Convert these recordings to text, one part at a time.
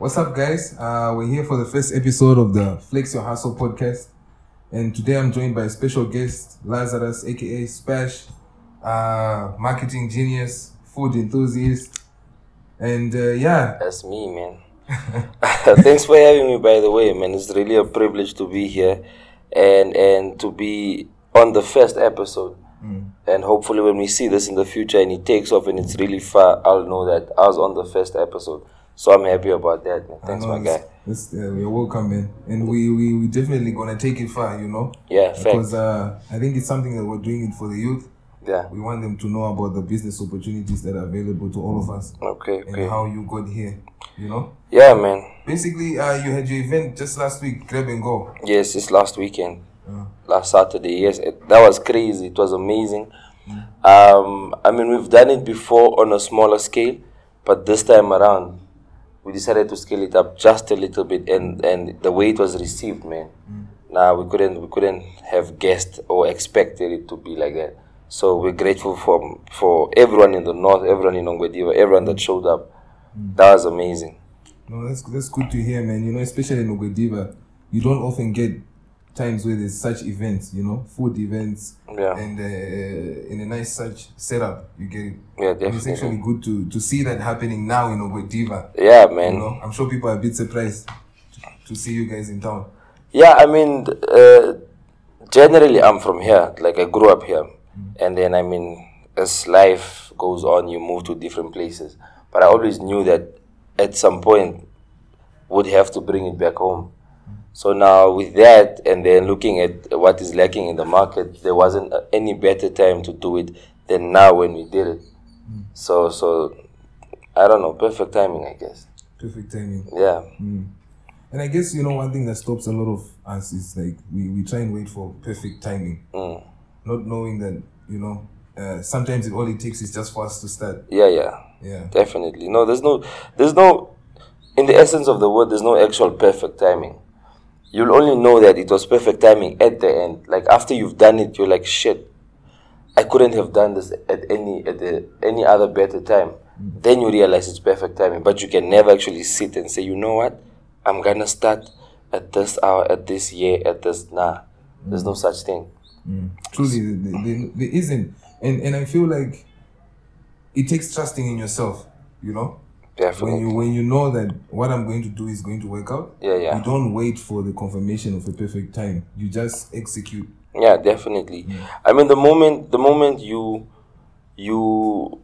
What's up, guys? Uh, we're here for the first episode of the Flex Your Hustle podcast. And today I'm joined by a special guest, Lazarus, aka Spash, uh, marketing genius, food enthusiast. And uh, yeah, That's me, man. Thanks for having me, by the way, man. It's really a privilege to be here and and to be on the first episode. And hopefully, when we see this in the future and it takes off and it's really far, I'll know that I was on the first episode. So I'm happy about that. Thanks, my guy. it's- uh, you're welcome, man. And we, we, we definitely gonna take it far, you know? Yeah, Because uh, I think it's something that we're doing it for the youth. Yeah. We want them to know about the business opportunities that are available to all of us Okay, and how you got here, you know? Yeah, man. Basically, uh, you had your event just last week, Grab and Go. Yes, it's last weekend. Uh, last Saturday. Yes, it, that was crazy. It was amazing. Um, I mean, we've done it before on a smaller scale, but this time around, we decided to scale it up just a little bit, and and the way it was received, man. Mm. Now we couldn't we couldn't have guessed or expected it to be like that. So we're grateful for for everyone in the north, everyone in Ongwediva, everyone that showed up. Mm. That was amazing. no, that's that's good to hear, man. You know, especially in Ongwediva, you don't often get times where there's such events, you know, food events, Yeah. and uh, in a nice such setup, you get it. Yeah, And it's actually good to to see that happening now in Ongwediva. Yeah, man. You know, I'm sure people are a bit surprised to, to see you guys in town. Yeah, I mean, uh, generally, I'm from here. Like, I grew up here. And then, I mean, as life goes on, you move to different places. But I always knew that at some point, would have to bring it back home. So now, with that, and then looking at what is lacking in the market, there wasn't any better time to do it than now when we did it. So, so I don't know, perfect timing, I guess. Perfect timing. Yeah. And I guess you know one thing that stops a lot of us is like we, we try and wait for perfect timing, Mm. not knowing that you know uh, sometimes it all it takes is just for us to start. Yeah, yeah. Yeah, Definitely. No, there's no, there's no, in the essence of the word, there's no actual perfect timing. You'll only know that it was perfect timing at the end. Like after you've done it, you're like, shit, I couldn't have done this at any at the, any other better time. Mm. Then you realize it's perfect timing. But you can never actually sit and say, you know what, I'm gonna start at this hour, at this year, at this nah. There's no mm. such thing. Mm. truly there, there, there isn't, and and I feel like it takes trusting in yourself. You know, when you when you know that what I'm going to do is going to work out. Yeah, yeah. You don't wait for the confirmation of a perfect time. You just execute. Yeah, definitely. Mm. I mean, the moment the moment you you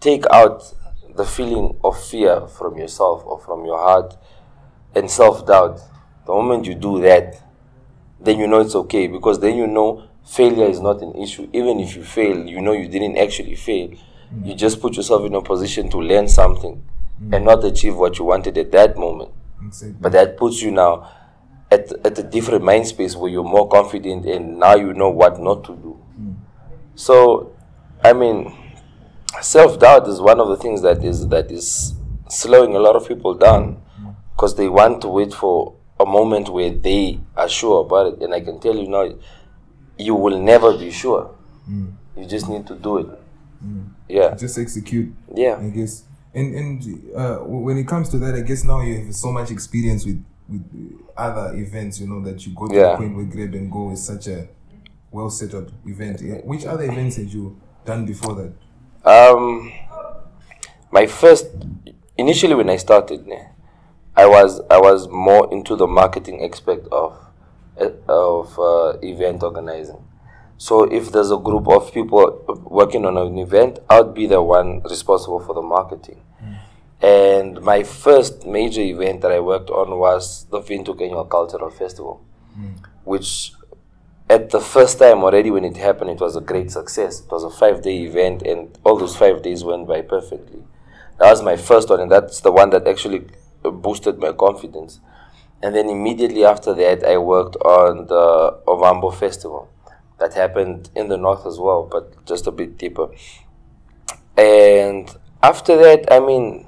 take out the feeling of fear from yourself or from your heart and self doubt, the moment you do that, then you know it's okay because then you know failure is not an issue. Even if you fail, you know you didn't actually fail. You just put yourself in a position to learn something and not achieve what you wanted at that moment. Exactly. But that puts you now at, at a different mind space where you're more confident and now you know what not to do. So, I mean, self doubt is one of the things that is that is slowing a lot of people down because they want to wait for a moment where they are sure about it. And I can tell you now, you will never be sure. Mm. You just need to do it. Mm. Yeah, Just execute. yeah, I guess. And and uh, when it comes to that, I guess now you have so much experience with with other events. You know that you go to Yeah. the point where Grab and Go is such a well set up event. Which other events had you done before that? Um, my first initially when I started, I was I was more into the marketing aspect of of uh, event organizing. So if there's a group of people working on an event, I'd be the one responsible for the marketing. Hmm. And my first major event that I worked on was the Windhoek Annual Cultural Festival, hmm. which at the first time already when it happened, it was a great success. It was a five day event, and all those five days went by perfectly. That was my first one, and that's the one that actually boosted my confidence. And then immediately after that, I worked on the Ovambo Festival that happened in the north as well, but just a bit deeper. And after that, I mean,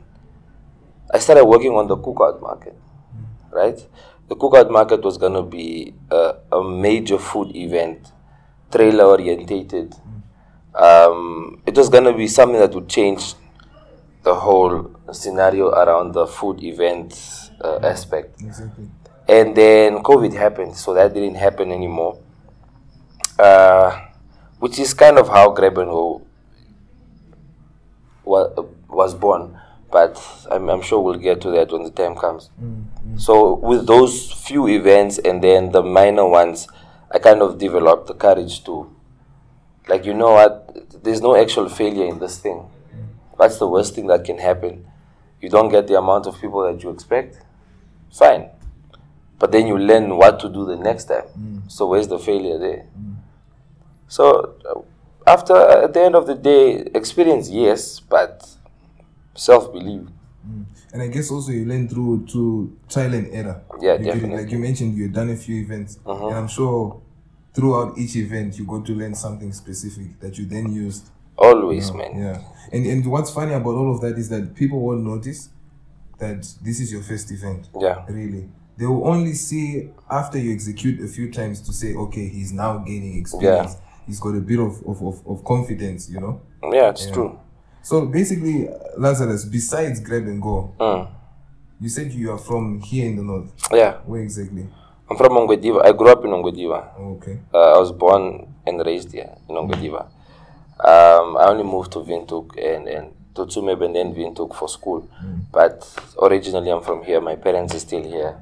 I started working on the cookout market, right? The cookout market was gonna be a, a major food event, trailer orientated. Um, it was gonna be something that would change the whole scenario around the food event uh, aspect. Exactly. And then COVID happened, so that didn't happen anymore. Uh, which is kind of how Grab wa- was born. But I'm, I'm sure we'll get to that when the time comes. Mm, mm. So with those few events and then the minor ones, I kind of developed the courage to, like you know what, there's no actual failure in this thing. That's the worst thing that can happen. You don't get the amount of people that you expect, fine. But then you learn what to do the next time. Mm. So where's the failure there? So uh, after at the end of the day, experience yes, but self belief. And I guess also you learn through to trial and error. Yeah, You definitely. like you mentioned, you've done a few events, Uh-huh. and I'm sure throughout each event you got to learn something specific that you then used. Always, man. Yeah. And and what's funny about all of that is that people won't notice that this is your first event. Yeah. Really. They will only see after you execute a few times to say, okay, he's now gaining experience. He's got a bit of, of, of, of confidence, you know? Yeah, it's true. So basically, Lazarus, besides grab and go, Mm. you said you are from here in the north. Yeah. Where exactly? I'm from Ongwediva. I grew up in Ongwediva. Okay. Uh, I was born and raised here in Ongwediva. Um, I only moved to Windhoek and, and to Tsumeb and then Windhoek for school. But originally I'm from here. My parents are still here.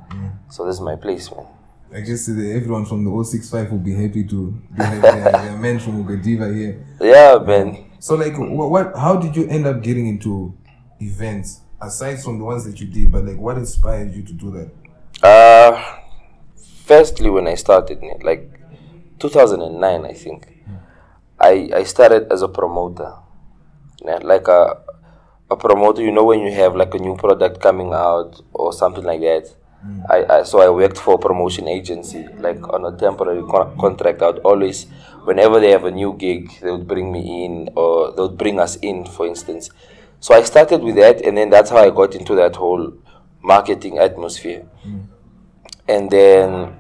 So this is my place, man. I guess everyone from the 065 will be happy to to have their, their men from Ongwediva here. Yeah, man. So, like, what, what? How did you end up getting into events aside from the ones that you did? But like, what inspired you to do that? Uh, firstly, when I started, like 2009, I think, I, I started as a promoter. Like a, a promoter, you know, when you have like a new product coming out or something like that. I, I so I worked for a promotion agency, like on a temporary con- contract. I would always, whenever they have a new gig, they would bring me in, or they would bring us in, for instance. So I started with that, and then that's how I got into that whole marketing atmosphere. And then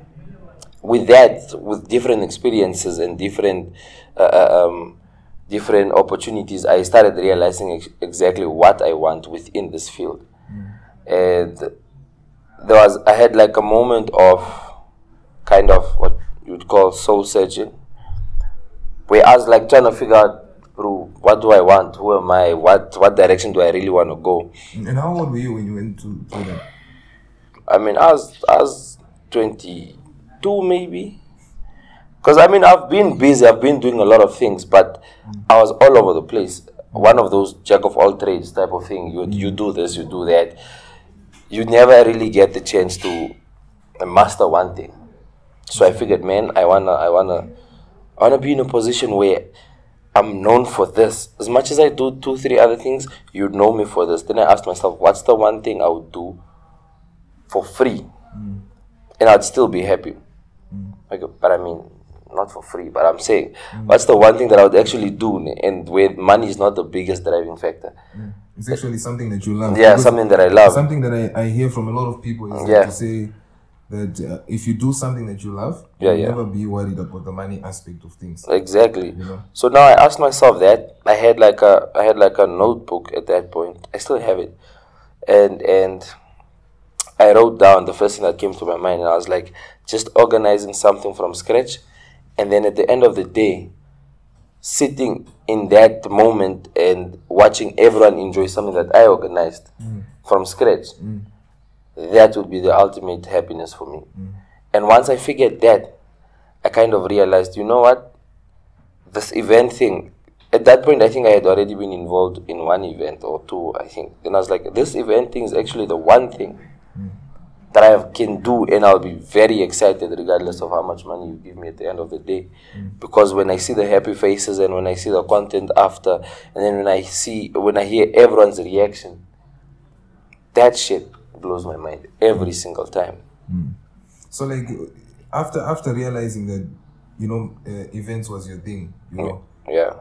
with that with different experiences and different uh, uh, um, different opportunities i started realizing ex- exactly what i want within this field. And there was i had like a moment of kind of what you'd call soul searching where i was like trying to figure out bro what do i want who am i what what direction do i really want to go And how old were you when you went to, to that? I mean, I was, I was 22 maybe. Because I mean, I've been busy, I've been doing a lot of things, but I was all over the place. One of those jack of all trades type of thing. You, you do this, you do that. You never really get the chance to master one thing. So I figured, man, I wanna, I wanna, I wanna be in a position where I'm known for this. As much as I do two, three other things, you'd know me for this. Then I asked myself, what's the one thing I would do for free, mm. and I'd still be happy. Mm. Like, but I mean, not for free. But I'm saying, what's mm. the one thing that I would actually do, and where money is not the biggest driving factor? It's actually something that you love. Yeah, Because something that I love. Something that I, I hear from a lot of people is Yeah. to say that uh, if you do something that you love, Yeah, you'll yeah. never be worried about the money aspect of things. Exactly. know? So now I asked myself that. I had like a I had like a notebook at that point. I still have it, and and I wrote down the first thing that came to my mind, and I was like, just organizing something from scratch, and then at the end of the day, sitting in that moment and watching everyone enjoy something that I organized mm. from scratch. Mm. That would be the ultimate happiness for me. Mm. And once I figured that, I kind of realized, you know what? This event thing, at that point, I think I had already been involved in one event or two, I think. And I was like, this event thing is actually the one thing that I can do, and I'll be very excited regardless of how much money you give me at the end of the day. Because when I see the happy faces and when I see the content after, and then when I see, when I hear everyone's reaction, that shit blows my mind every single time. So like after after realizing that you know uh, events was your thing, you know, Yeah.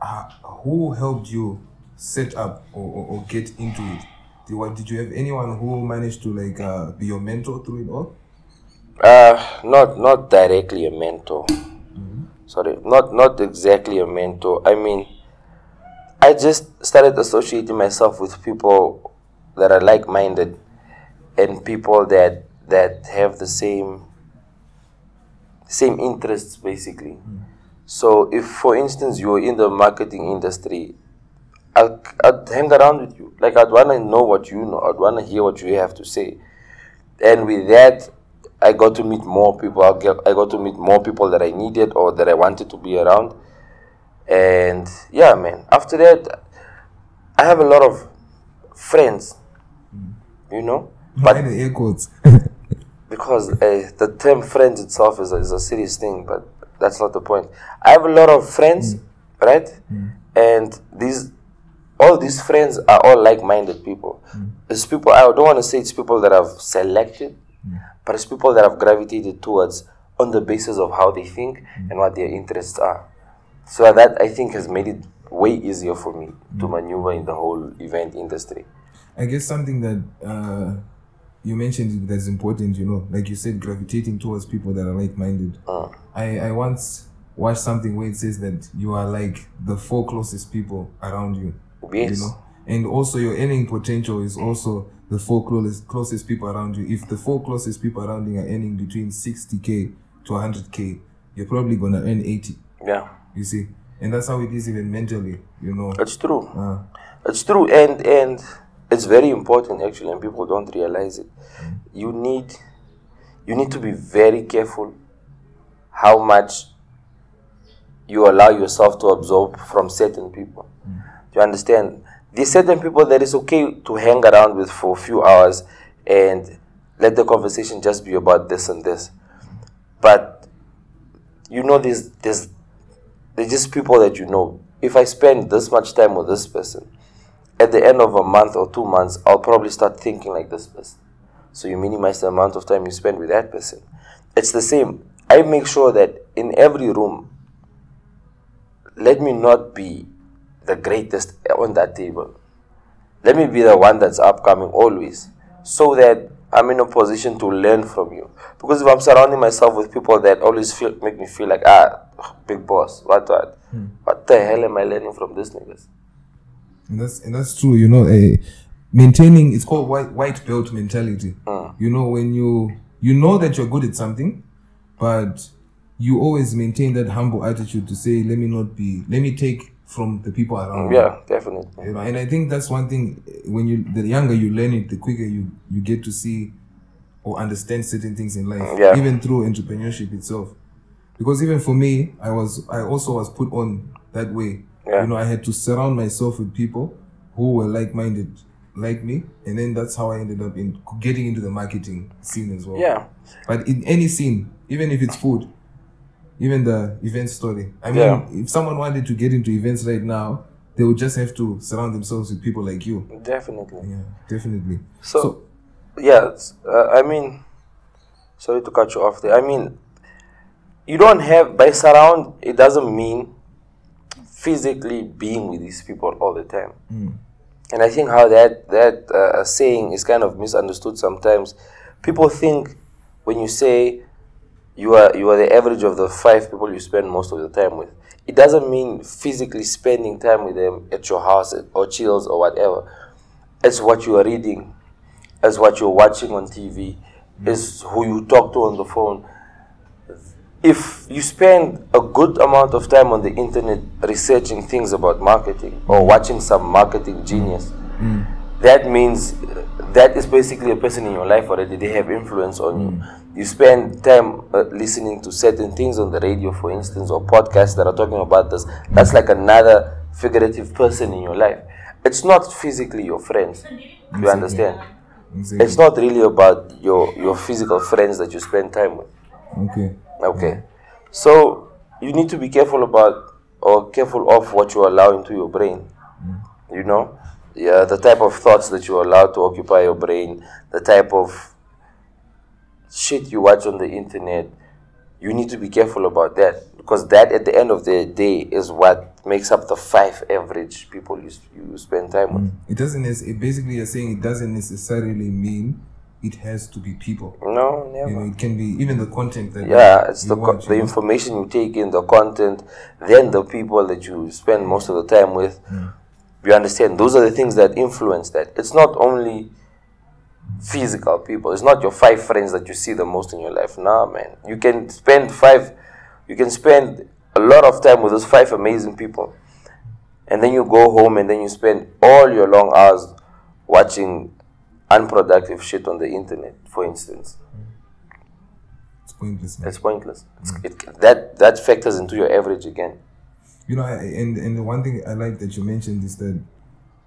uh, who helped you set up or, or, or get into it? Did, what, did you have anyone who managed to like uh, be your mentor through it all? Uh, not not directly a mentor. Sorry, not not exactly a mentor. I mean, I just started associating myself with people that are like-minded and people that that have the same same interests basically. Mm. So if for instance you're in the marketing industry, I'll, I'd hang around with you. Like I'd wanna know what you know. I'd wanna hear what you have to say. And with that I got to meet more people. I got, I got to meet more people that I needed or that I wanted to be around. And yeah, man. After that, I have a lot of friends. Mm. You know, but the air quotes. because uh, the term "friends" itself is a, is a serious thing, but that's not the point. I have a lot of friends, mm. right? Mm. And these, all these friends are all like-minded people. Mm. It's people. I don't want to say it's people that I've selected but it's people that I've gravitated towards on the basis of how they think mm. and what their interests are. So that I think has made it way easier for me mm. to maneuver in the whole event industry. I guess something that uh, you mentioned that's important, you know, like you said, gravitating towards people that are like-minded. Uh. I, I once watched something where it says that you are like the four closest people around you. Yes. You know? And also your earning potential is also the four closest, closest people around you. If the four closest people around you are earning between 60k to 100k, you're probably gonna earn 80. Yeah. You see, and that's how it is even mentally. You know. It's true. Uh, it's true, and and it's very important actually, and people don't realize it. Mm. You need, you need to be very careful how much you allow yourself to absorb from certain people. Mm. You understand? There's certain people that it's okay to hang around with for a few hours and let the conversation just be about this and this. But you know, there's there's there's just people that you know. If I spend this much time with this person, at the end of a month or two months, I'll probably start thinking like this person. So you minimize the amount of time you spend with that person. It's the same. I make sure that in every room, let me not be the greatest on that table. Let me be the one that's upcoming always, so that I'm in a position to learn from you. Because if I'm surrounding myself with people that always feel make me feel like ah, big boss, what what, hmm. what the hell am I learning from these niggas? And that's and that's true. You know, uh, maintaining it's called white white belt mentality. Hmm. You know, when you you know that you're good at something, but you always maintain that humble attitude to say, let me not be, let me take from the people around. Yeah, definitely. You know, and I think that's one thing. When you the younger you learn it, the quicker you you get to see or understand certain things in life. Yeah. Even through entrepreneurship itself. Because even for me, I was I also was put on that way. Yeah. You know, I had to surround myself with people who were like minded like me, and then that's how I ended up in getting into the marketing scene as well. Yeah. But in any scene, even if it's food, even the event story. I mean, yeah. if someone wanted to get into events right now, they would just have to surround themselves with people like you. Definitely. Yeah, definitely. So, so yeah, uh, I mean, sorry to cut you off there. I mean, you don't have by surround. It doesn't mean physically being with these people all the time. Mm. And I think how that that uh, saying is kind of misunderstood sometimes. People think when you say you are you are the average of the five people you spend most of the time with. It doesn't mean physically spending time with them at your house or chills or whatever. It's what you are reading, it's what you're watching on TV, it's who you talk to on the phone. If you spend a good amount of time on the internet researching things about marketing or watching some marketing genius, mm. that means that is basically a person in your life already. They have influence on you you spend time uh, listening to certain things on the radio, for instance, or podcasts that are talking about this, that's like another figurative person in your life. It's not physically your friends. You understand? Exactly. It's not really about your your physical friends that you spend time with. Okay. Okay. So you need to be careful about or careful of what you allow into your brain. Mm. You know, yeah, the type of thoughts that you allow to occupy your brain, the type of shit you watch on the internet, you need to be careful about that because that at the end of the day is what makes up the five average people you, you spend time with. Mm. It doesn't. It basically you're saying it doesn't necessarily mean it has to be people. No, never. You know, it can be even the content that. Yeah, it's the watch, the information you take in, the content, then the people that you spend most of the time with. Mm. You understand? Those are the things that influence that. It's not only physical people. It's not your five friends that you see the most in your life. Nah, man. You can spend five, you can spend a lot of time with those five amazing people. And then you go home and then you spend all your long hours watching unproductive shit on the internet, for instance. It's pointless. Man. It's pointless. It's, it, that, that factors into your average again. You know, I, and and the one thing I like that you mentioned is that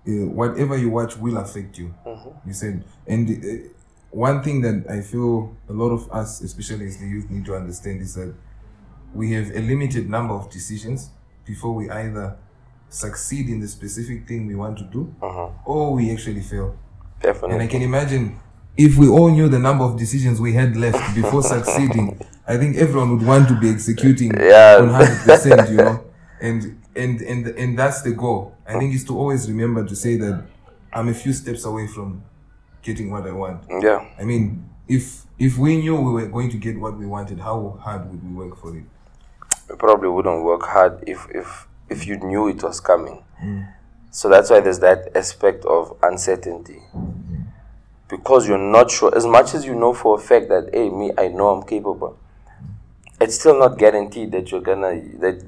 uh, whatever you watch will affect you. You said, and uh, one thing that I feel a lot of us, especially as the youth, need to understand is that we have a limited number of decisions before we either succeed in the specific thing we want to do or we actually fail. Definitely. And I can imagine if we all knew the number of decisions we had left before succeeding, I think everyone would want to be executing Yeah. hundred percent, you know. And and and and that's the goal. I think is to always remember to say that I'm a few steps away from getting what I want. Yeah. I mean, if if we knew we were going to get what we wanted, how hard would we work for it? you probably wouldn't work hard if if if you knew it was coming. Hmm. So that's why there's that aspect of uncertainty. Because you're not sure, as much as you know for a fact that hey, me, I know I'm capable. It's still not guaranteed that you're gonna that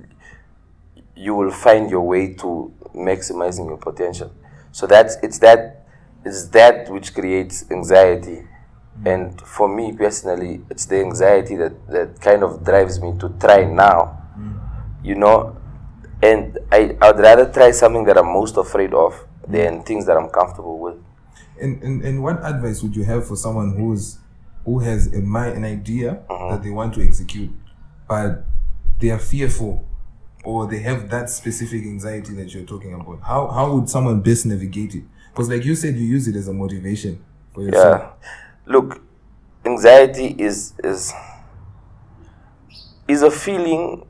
you will find your way to maximizing your potential. So that's it's that it's that which creates anxiety. Mm. And for me personally, it's the anxiety that, that kind of drives me to try now. Mm. You know? And I, I'd rather try something that I'm most afraid of than mm. things that I'm comfortable with. And, and and what advice would you have for someone who's who has a mind, an idea mm-hmm. that they want to execute, but they are fearful, or they have that specific anxiety that you're talking about? How how would someone best navigate it? Because like you said, you use it as a motivation for yourself. Yeah. Look, anxiety is is is a feeling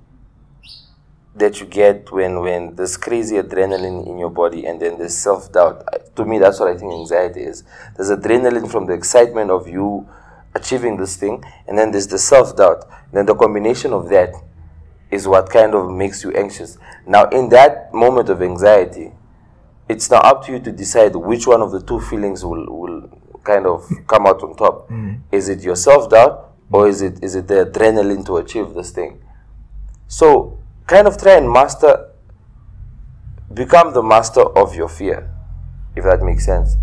that you get when when there's crazy adrenaline in your body and then there's self doubt. To me, that's what I think anxiety is. There's adrenaline from the excitement of you achieving this thing, and then there's the self doubt. Then the combination of that is what kind of makes you anxious. Now, in that moment of anxiety, it's now up to you to decide which one of the two feelings will, will kind of come out on top. Mm. Is it your self doubt or is it is it the adrenaline to achieve this thing? So kind of try and master become the master of your fear, if that makes sense.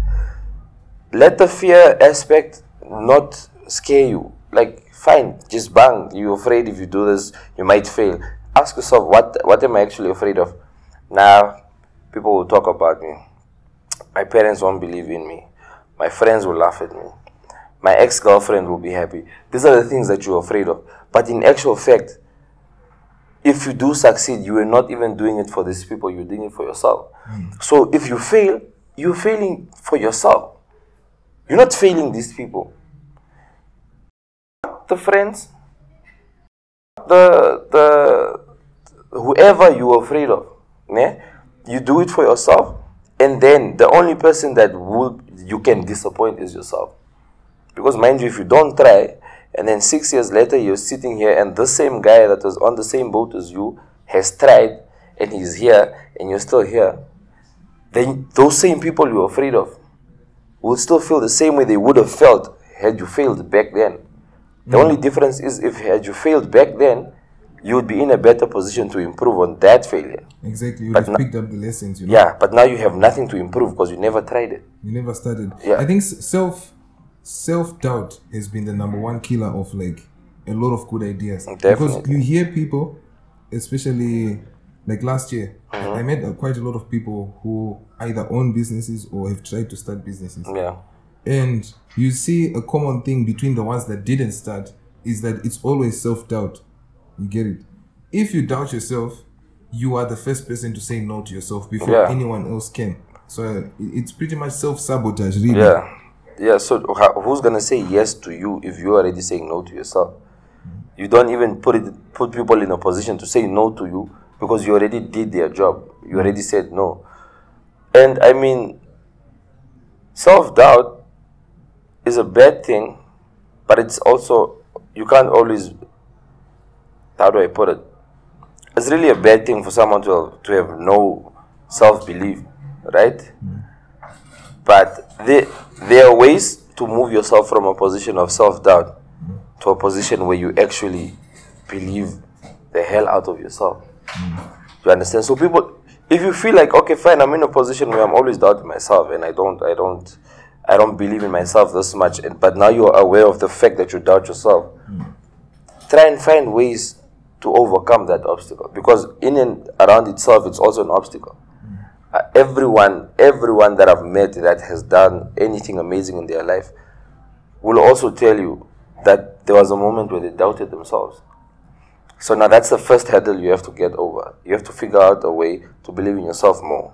Let the fear aspect not scare you. Like fine, just bang. You're afraid if you do this, you might fail. Ask yourself what what am I actually afraid of? Now, people will talk about me. My parents won't believe in me. My friends will laugh at me. My ex girlfriend will be happy. These are the things that you're afraid of. But in actual fact, if you do succeed, you are not even doing it for these people, you're doing it for yourself. Hmm. So if you fail, you're failing for yourself. You're not failing these people. The friends, the the whoever you're afraid of, ne? you do it for yourself, and then the only person that will you can disappoint is yourself. Because mind you, if you don't try, and then six years later you're sitting here, and the same guy that was on the same boat as you has tried, and he's here, and you're still here, then those same people you're afraid of will still feel the same way they would have felt had you failed back then. The only difference is if had you failed back then, you would be in a better position to improve on that failure. Exactly. You But have picked up the lessons. You know. Yeah, but now you have nothing to improve because you never tried it. You never started. Yeah. I think self self doubt has been the number one killer of like a lot of good ideas. Because you hear people, especially like last year, I- I met uh, quite a lot of people who either own businesses or have tried to start businesses. Yeah. And you see a common thing between the ones that didn't start is that it's always self doubt. You get it? If you doubt yourself, you are the first person to say no to yourself before Yeah. anyone else can. So uh, it's pretty much self sabotage, really. Yeah. Yeah, so who's gonna say yes to you if you're already saying no to yourself? You don't even put it put people in a position to say no to you because you already did their job. You already said no. And I mean self doubt is a bad thing, but it's also you can't always how do I put it? It's really a bad thing for someone to have, to have no self belief. right? But there, there are ways to move yourself from a position of self doubt to a position where you actually believe the hell out of yourself. You understand? So people, if you feel like okay, fine, I'm in a position where I'm always doubting myself, and I don't, I don't, I don't believe in myself this much, but now you're aware of the fact that you doubt yourself. Try and find ways to overcome that obstacle because in and around itself, it's also an obstacle. Uh, everyone, everyone that I've met that has done anything amazing in their life will also tell you that there was a moment where they doubted themselves. So now that's the first hurdle you have to get over. You have to figure out a way to believe in yourself more.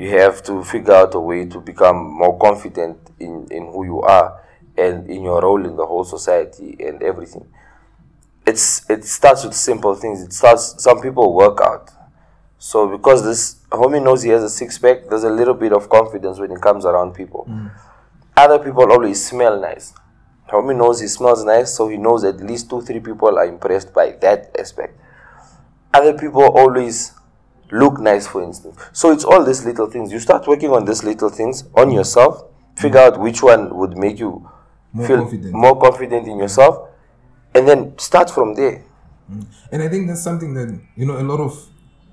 You have to figure out a way to become more confident in, in who you are and in your role in the whole society and everything. It's it starts with simple things. It starts some people work out. So because this homie knows he has a six pack, there's a little bit of confidence when he comes around people. Mm. Other people always smell nice. Homie knows he smells nice, so he knows at least two, three people are impressed by that aspect. Other people always look nice, for instance. So it's all these little things. You start working on these little things on yourself, figure out which one would make you More feel confident. more confident in yourself, and then start from there. And I think that's something that you know a lot of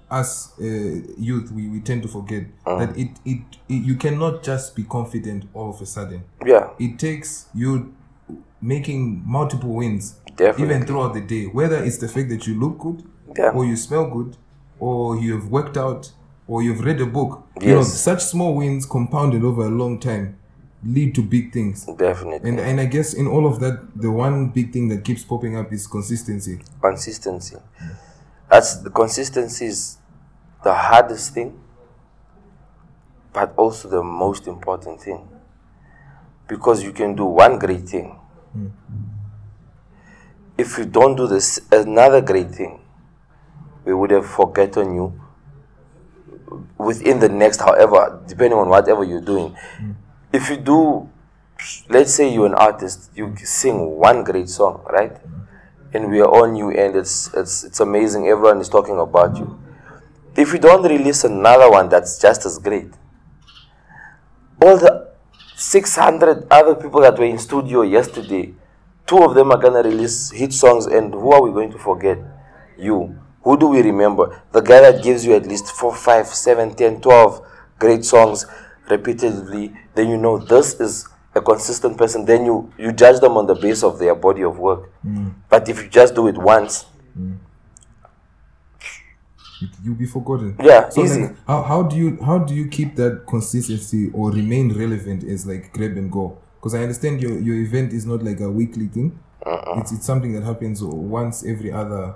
us uh, youth we, we tend to forget that it, it it you cannot just be confident all of a sudden. Yeah, It takes you making multiple wins Definitely. even throughout the day. Whether it's the fact that you look good, Yeah. or you smell good, or you've worked out, or you've read a book. You know, Yes. such small wins compounded over a long time lead to big things. definitely. And and I guess in all of that, the one big thing that keeps popping up is consistency. consistency. That's the consistency is the hardest thing, but also the most important thing. Because you can do one great thing. Hmm. If you don't do this another great thing, we would have forgotten you within the next however, depending on whatever you're doing. Hmm. If you do let's say you're an artist, you sing one great song, right? Hmm. And we are on you and it's it's it's amazing, everyone is talking about you. If you don't release another one that's just as great, all the 600 other people that were in studio yesterday, two of them are gonna release hit songs, and who are we going to forget? You. Who do we remember? The guy that gives you at least 4, 5, 7, 10, 12 great songs repeatedly, then you know this is a consistent person. Then you, you judge them on the base of their body of work. Mm. But if you just do it once, mm. You'll be forgotten. Yeah, So easy. like, how, how do you how do you keep that consistency or remain relevant as like grab and go? Because I understand your, your event is not like a weekly thing. Uh-uh. It's it's something that happens once every other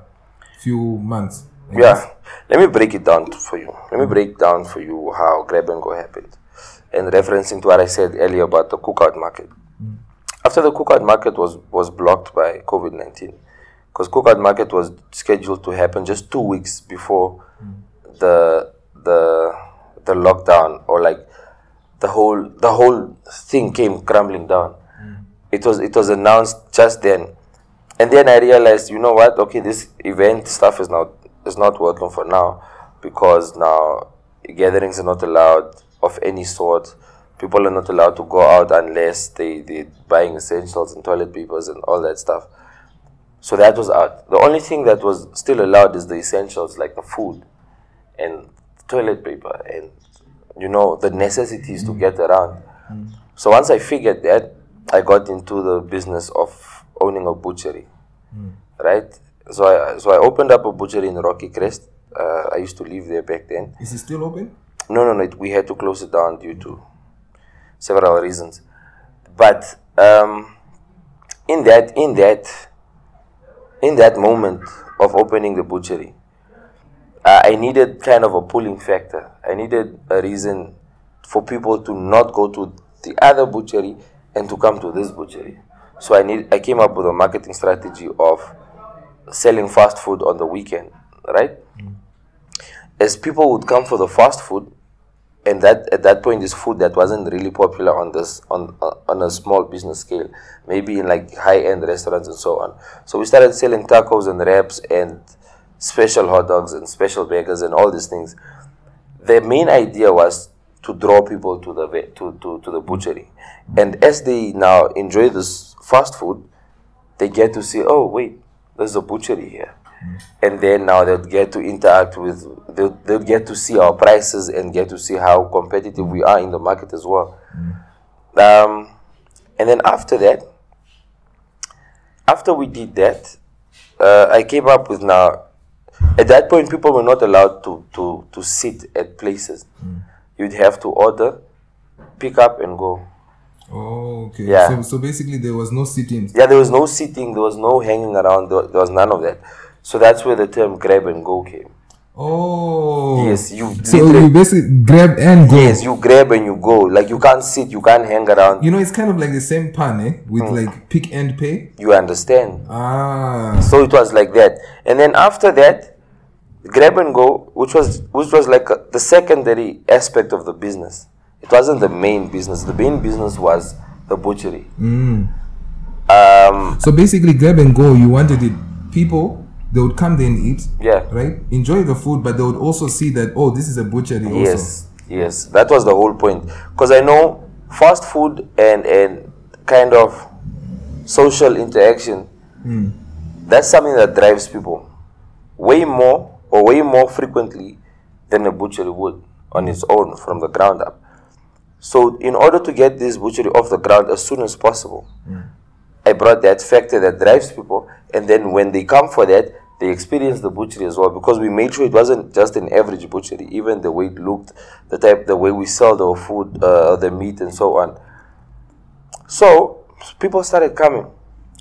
few months. I guess. Yeah, let me break it down for you. Let me break down for you how grab and go happened, and referencing to what I said earlier about the cookout market. Mm. After the cookout market was was blocked by COVID nineteen, because cookout market was scheduled to happen just two weeks before mm. the the the lockdown or like the whole the whole thing came crumbling down. Mm. It was it was announced just then, and then I realized, you know what? Okay, this event stuff is not is not working for now because now gatherings are not allowed of any sort. People are not allowed to go out unless they they buying essentials and toilet papers and all that stuff. So that was out. The only thing that was still allowed is the essentials like the food and toilet paper and you know the necessities to get around. Mm. So once I figured that, I got into the business of owning a butchery, right? So I so I opened up a butchery in Rocky Crest. Uh, I used to live there back then. Is it still open? No, no, no. it- We had to close it down due to several reasons. But um, in that, in that, in that moment of opening the butchery, uh, I needed kind of a pulling factor. I needed a reason for people to not go to the other butchery and to come to this butchery. So I need. I came up with a marketing strategy of selling fast food on the weekend, right? Mm. As people would come for the fast food, and that at that point is food that wasn't really popular on this on on- on a small business scale maybe in like high end restaurants and so on so we started selling tacos and wraps and special hot dogs and special burgers and all these things the main idea was to draw people to the to, to, to the butchery. And as they now enjoy this fast food, they get to see, oh wait, there's a butchery here. And then now they'll get to interact with, they'll, they'll get to see our prices and get to see how competitive we are in the market as well. Um, and then after that, after we did that, uh, I came up with now. At that point, people were not allowed to, to, to sit at places. You'd have to order, pick up, and go. Oh, okay. Yeah. So, so basically, there was no sitting. Yeah, there was no sitting, there was no hanging around, there, there was none of that. So that's where the term grab and go came. Oh. Yes, you So you basically grab and go. Yes, you grab and you go. Like you can't sit, you can't hang around. You know, it's kind of like the same pan, eh? With Hmm. like Pick n Pay. You understand? Ah. So it was like that. And then after that, grab and go, which was which was like a, the secondary aspect of the business. It wasn't the main business. The main business was the butchery. Mm. Um, So basically, grab and go. You wanted it. People, they would come there and eat. yeah. Right? Enjoy the food, but they would also see that oh, this is a butchery. Also. Yes, yes, that was the whole point. Because I know fast food and and kind of social interaction. That's something that drives people way more or way more frequently than a butchery would on its own from the ground up. So, in order to get this butchery off the ground as soon as possible, I brought that factor that drives people, and then when they come for that, they experience the butchery as well because we made sure it wasn't just an average butchery, even the way it looked, the type, the way we sell the food, uh, the meat, and so on. So people started coming.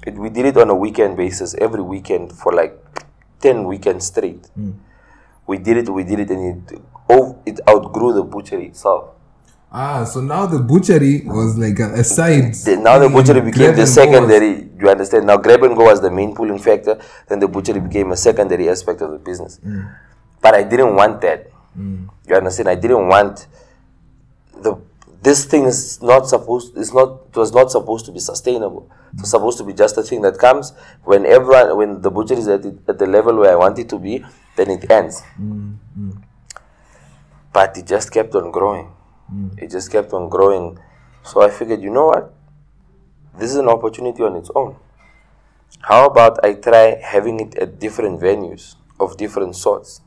It, we did it on a weekend basis, every weekend for like ten weekends straight. Hmm. We did it, we did it, and it, oh, it outgrew the butchery itself. Ah, so now the butchery was like a, a side. The- now the butchery became the and go was- secondary. You understand? Now grab and go was the main pulling factor. Then the butchery became a secondary aspect of the business. Hmm. But I didn't want that. Hmm. You understand? I didn't want the this thing is not supposed. It's not. It was not supposed to be sustainable. It was supposed to be just a thing that comes when everyone, when the butchery is at, it, at the level where I want it to be, then it ends. Mm-hmm. But it just kept on growing. Mm. It just kept on growing. So I figured, you know what? This is an opportunity on its own. How about I try having it at different venues of different sorts?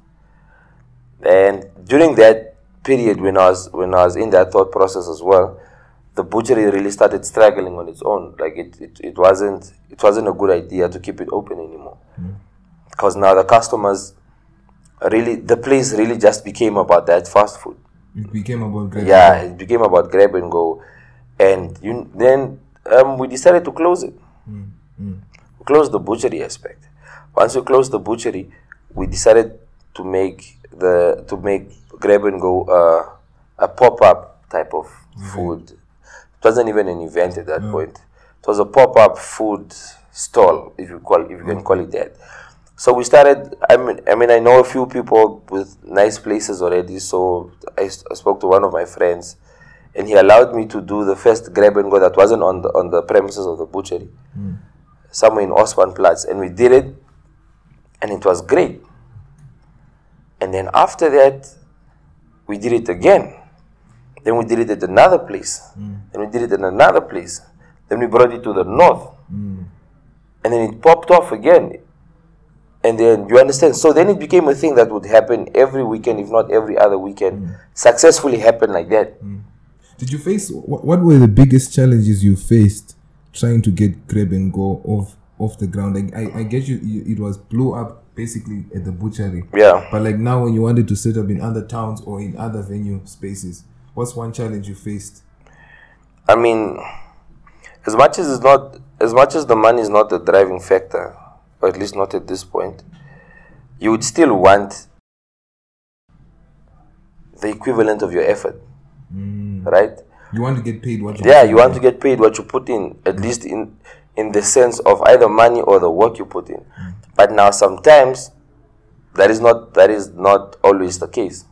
And during that period, when I was when I was in that thought process as well, the butchery really started struggling on its own. Like it, it, it wasn't it wasn't a good idea to keep it open anymore, mm. because now the customers really the place really just became about that fast food. It became about grab. Yeah, it became about grab and go, and you then um, we decided to close it. Mm, mm. We closed the butchery aspect. Once we closed the butchery, we decided to make the to make grab and go uh, a pop up type of food. It wasn't even an event at that point. It was a pop up food stall, if you call if you can call it that. So we started. I mean, I mean, I know a few people with nice places already. So I, spoke to one of my friends, and he allowed me to do the first grab and go that wasn't on the on the premises of the butchery, somewhere in Ausspannplatz, and we did it, and it was great. And then after that, we did it again. Then we did it at another place. Mm. Then we did it in another place. Then we brought it to the north. Mm. And then it popped off again. And then you understand. So then it became a thing that would happen every weekend, if not every other weekend. Mm. Successfully happen like that. Did you face what, were the biggest challenges you faced trying to get grab and go off off the ground? Like I, I get you, you it was blew up basically at the butchery. Yeah. But like now when you wanted to set up in other towns or in other venue spaces, what's one challenge you faced? I mean, as much as it's not, as much as the money is not the driving factor, or at least not at this point, you would still want the equivalent of your effort, mm. right? You want to get paid what you Yeah, you want to get paid what you put in, at mm. least in in the sense of either money or the work you put in. Mm. But now sometimes that is not that is not always the case.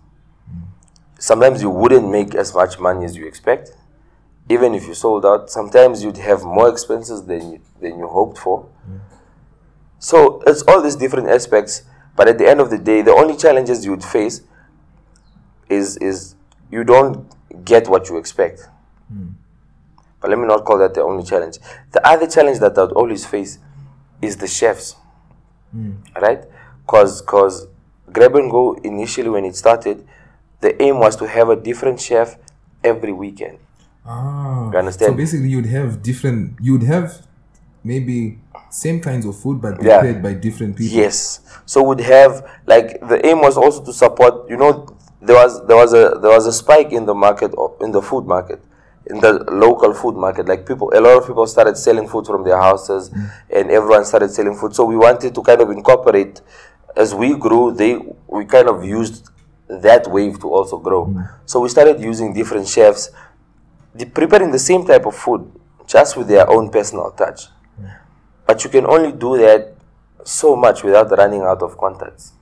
Sometimes you wouldn't make as much money as you expect, even if you sold out. Sometimes you'd have more expenses than you, than you hoped for. So it's all these different aspects. But at the end of the day, the only challenges you would face is is you don't get what you expect. Hmm. But let me not call that the only challenge. The other challenge that I would always face is the chefs, right? Cause, cause grab and go initially when it started, the aim was to have a different chef every weekend. Ah, You understand? So basically, you'd have different. You'd have maybe same kinds of food, but Yeah. prepared by different people. Yes. So would have like the aim was also to support. You know, there was there was a there was a spike in the market in the food market, in the local food market. Like people, a lot of people started selling food from their houses, mm. and everyone started selling food. So we wanted to kind of incorporate. As we grew, they we kind of used that wave to also grow. Mm. So we started using different chefs, the, preparing the same type of food, just with their own personal touch. Mm. But you can only do that so much without running out of contacts.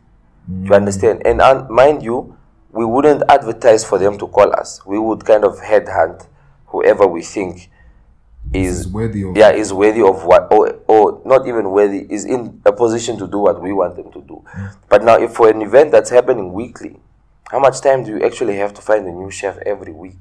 You understand? And uh, mind you, we wouldn't advertise for them to call us. We would kind of headhunt whoever we think is Is worthy of- yeah is worthy of what or, or not even worthy is in a position to do what we want them to do. Hmm. But now, if for an event that's happening weekly, how much time do you actually have to find a new chef every week?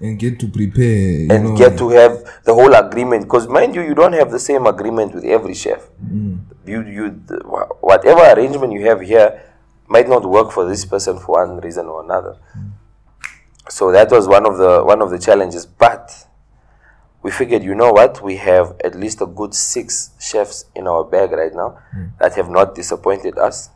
and get to prepare. You and know, get to have the whole agreement because mind you you don't have the same agreement with every chef hmm. you you th- wha- whatever arrangement you have here might not work for this person for one reason or another hmm. So that was one of the one of the challenges but we figured you know what we have at least a good six chefs in our bag right now hmm. that have not disappointed us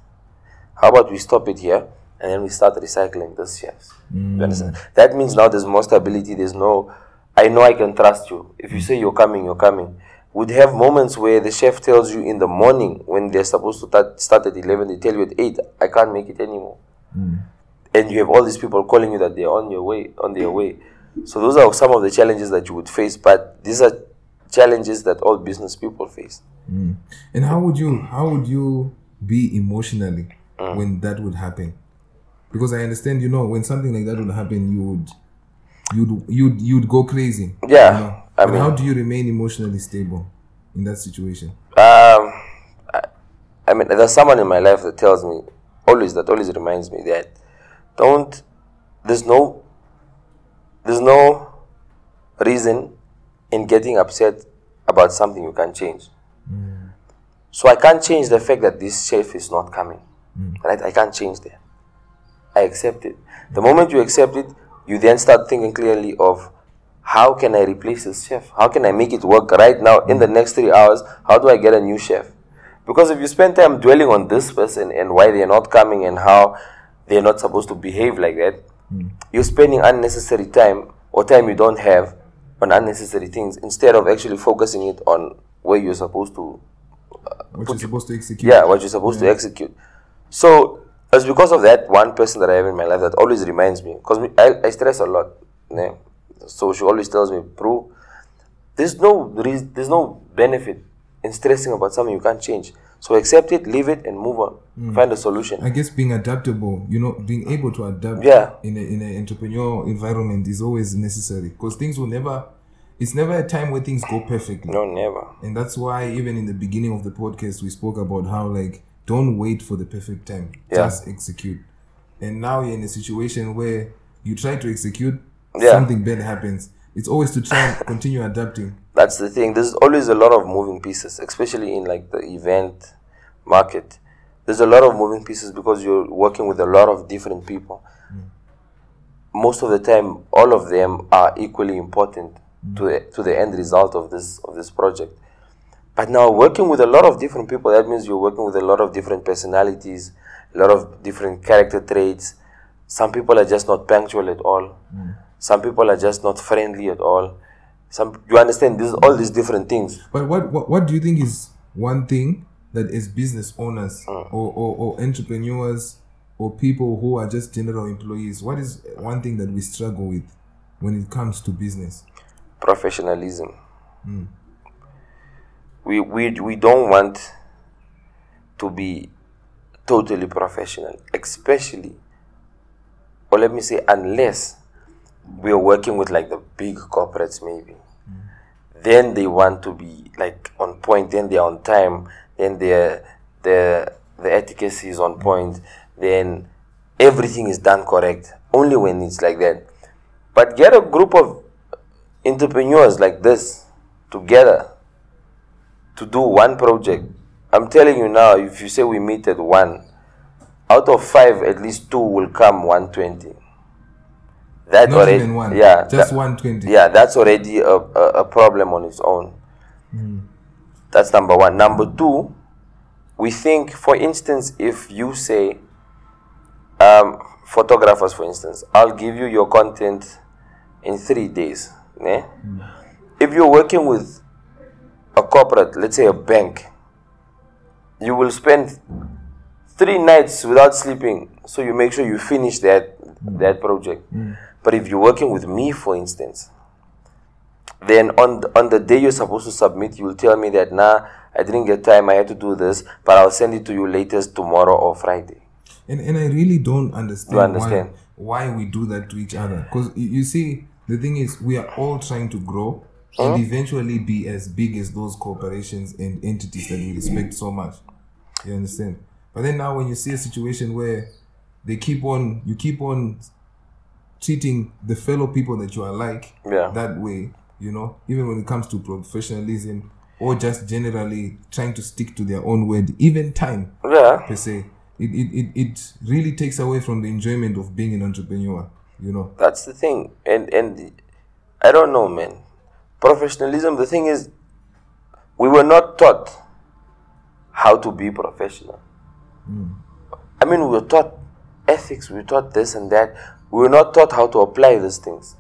how about we stop it here and then we start recycling those chefs? You hmm. understand? That means now there's more stability. There's no, I know I can trust you. If you hmm. say you're coming, you're coming. Would have moments where the chef tells you in the morning when they're supposed to start, start at 11, they tell you at 8, I can't make it anymore. And you have all these people calling you that they're on your way, on their way. So those are some of the challenges that you would face, but these are challenges that all business people face. And how would you how would you be emotionally Mm. when that would happen? Because I understand, you know, when something like that would happen, you would you'd you'd you'd go crazy. Yeah, You know? I mean- how do you remain emotionally stable in that situation? Um, I, I mean, there's someone in my life that tells me always that always reminds me that don't. There's no. There's no reason in getting upset about something you can't change. Mm. So I can't change the fact that this chef is not coming. Mm. Right? I can't change that. I accept it. The moment you accept it, you then start thinking clearly of how can I replace this chef? How can I make it work right now in the next three hours? How do I get a new chef? Because if you spend time dwelling on this person and why they're not coming and how they're not supposed to behave like that, hmm. you're spending unnecessary time or time you don't have on unnecessary things instead of actually focusing it on where you're supposed to uh, What you're supposed to execute. yeah, what you're supposed to execute. So it's because of that one person that I have in my life that always reminds me, because I, I stress a lot. né? So she always tells me, "Bro, there's no reason, there's no benefit in stressing about something you can't change. So accept it, leave it, and move on. Hmm. Find a solution." I guess being adaptable, you know, being able to adapt Yeah. in a, in an entrepreneurial environment is always necessary because things will never, it's never a time where things go perfectly. No, never. And that's why even in the beginning of the podcast, we spoke about how like, don't wait for the perfect time. Yeah. Just execute. And now you're in a situation where you try to execute, Yeah. something bad happens. It's always to try and continue adapting. That's the thing. There's always a lot of moving pieces, especially in like the event market. There's a lot of moving pieces because you're working with a lot of different people. Mm. Most of the time, all of them are equally important mm. to the, to the end result of this of this project. But now, working with a lot of different people, that means you're working with a lot of different personalities, a lot of different character traits. Some people are just not punctual at all. Mm. Some people are just not friendly at all. Some you understand this all these different things. But what, what what do you think is one thing that as business owners Mm. or, or, or entrepreneurs or people who are just general employees, what is one thing that we struggle with when it comes to business? Professionalism. We, we we don't want to be totally professional, especially or let me say unless we are working with like the big corporates maybe. Then they want to be like on point, then they're on time, then their the the etiquette is on point, then everything is done correct. Only when it's like that. But get a group of entrepreneurs like this together to do one project. I'm telling you now, if you say we meet at one, out of five, at least two will come 120. That Not already, even one. yeah, Just that- 120. yeah, that's already a, a, a problem on its own. Hmm. That's number one. Number two, we think, for instance, if you say, um, photographers, for instance, I'll give you your content in three days. Ne? Hmm. If you're working with a corporate, let's say a bank, you will spend three nights without sleeping so you make sure you finish that that project hmm. But if you're working with me for instance then on the, on the day you're supposed to submit you will tell me that nah i didn't get time i had to do this but i'll send it to you latest tomorrow or friday And, and I really don't understand, understand? Why, why we do that to each other. Because you, you see, the thing is, we are all trying to grow hmm? and eventually be as big as those corporations and entities that we respect so much. You understand? But then now, when you see a situation where they keep on, you keep on treating the fellow people that you are like Yeah. that way, you know, even when it comes to professionalism or just generally trying to stick to their own word, even time yeah per se. It, it, it, it really takes away from the enjoyment of being an entrepreneur, you know. that's the thing and and i don't know man professionalism the thing is we were not taught how to be professional hmm. i mean we were taught ethics we were taught this and that we were not taught how to apply these things.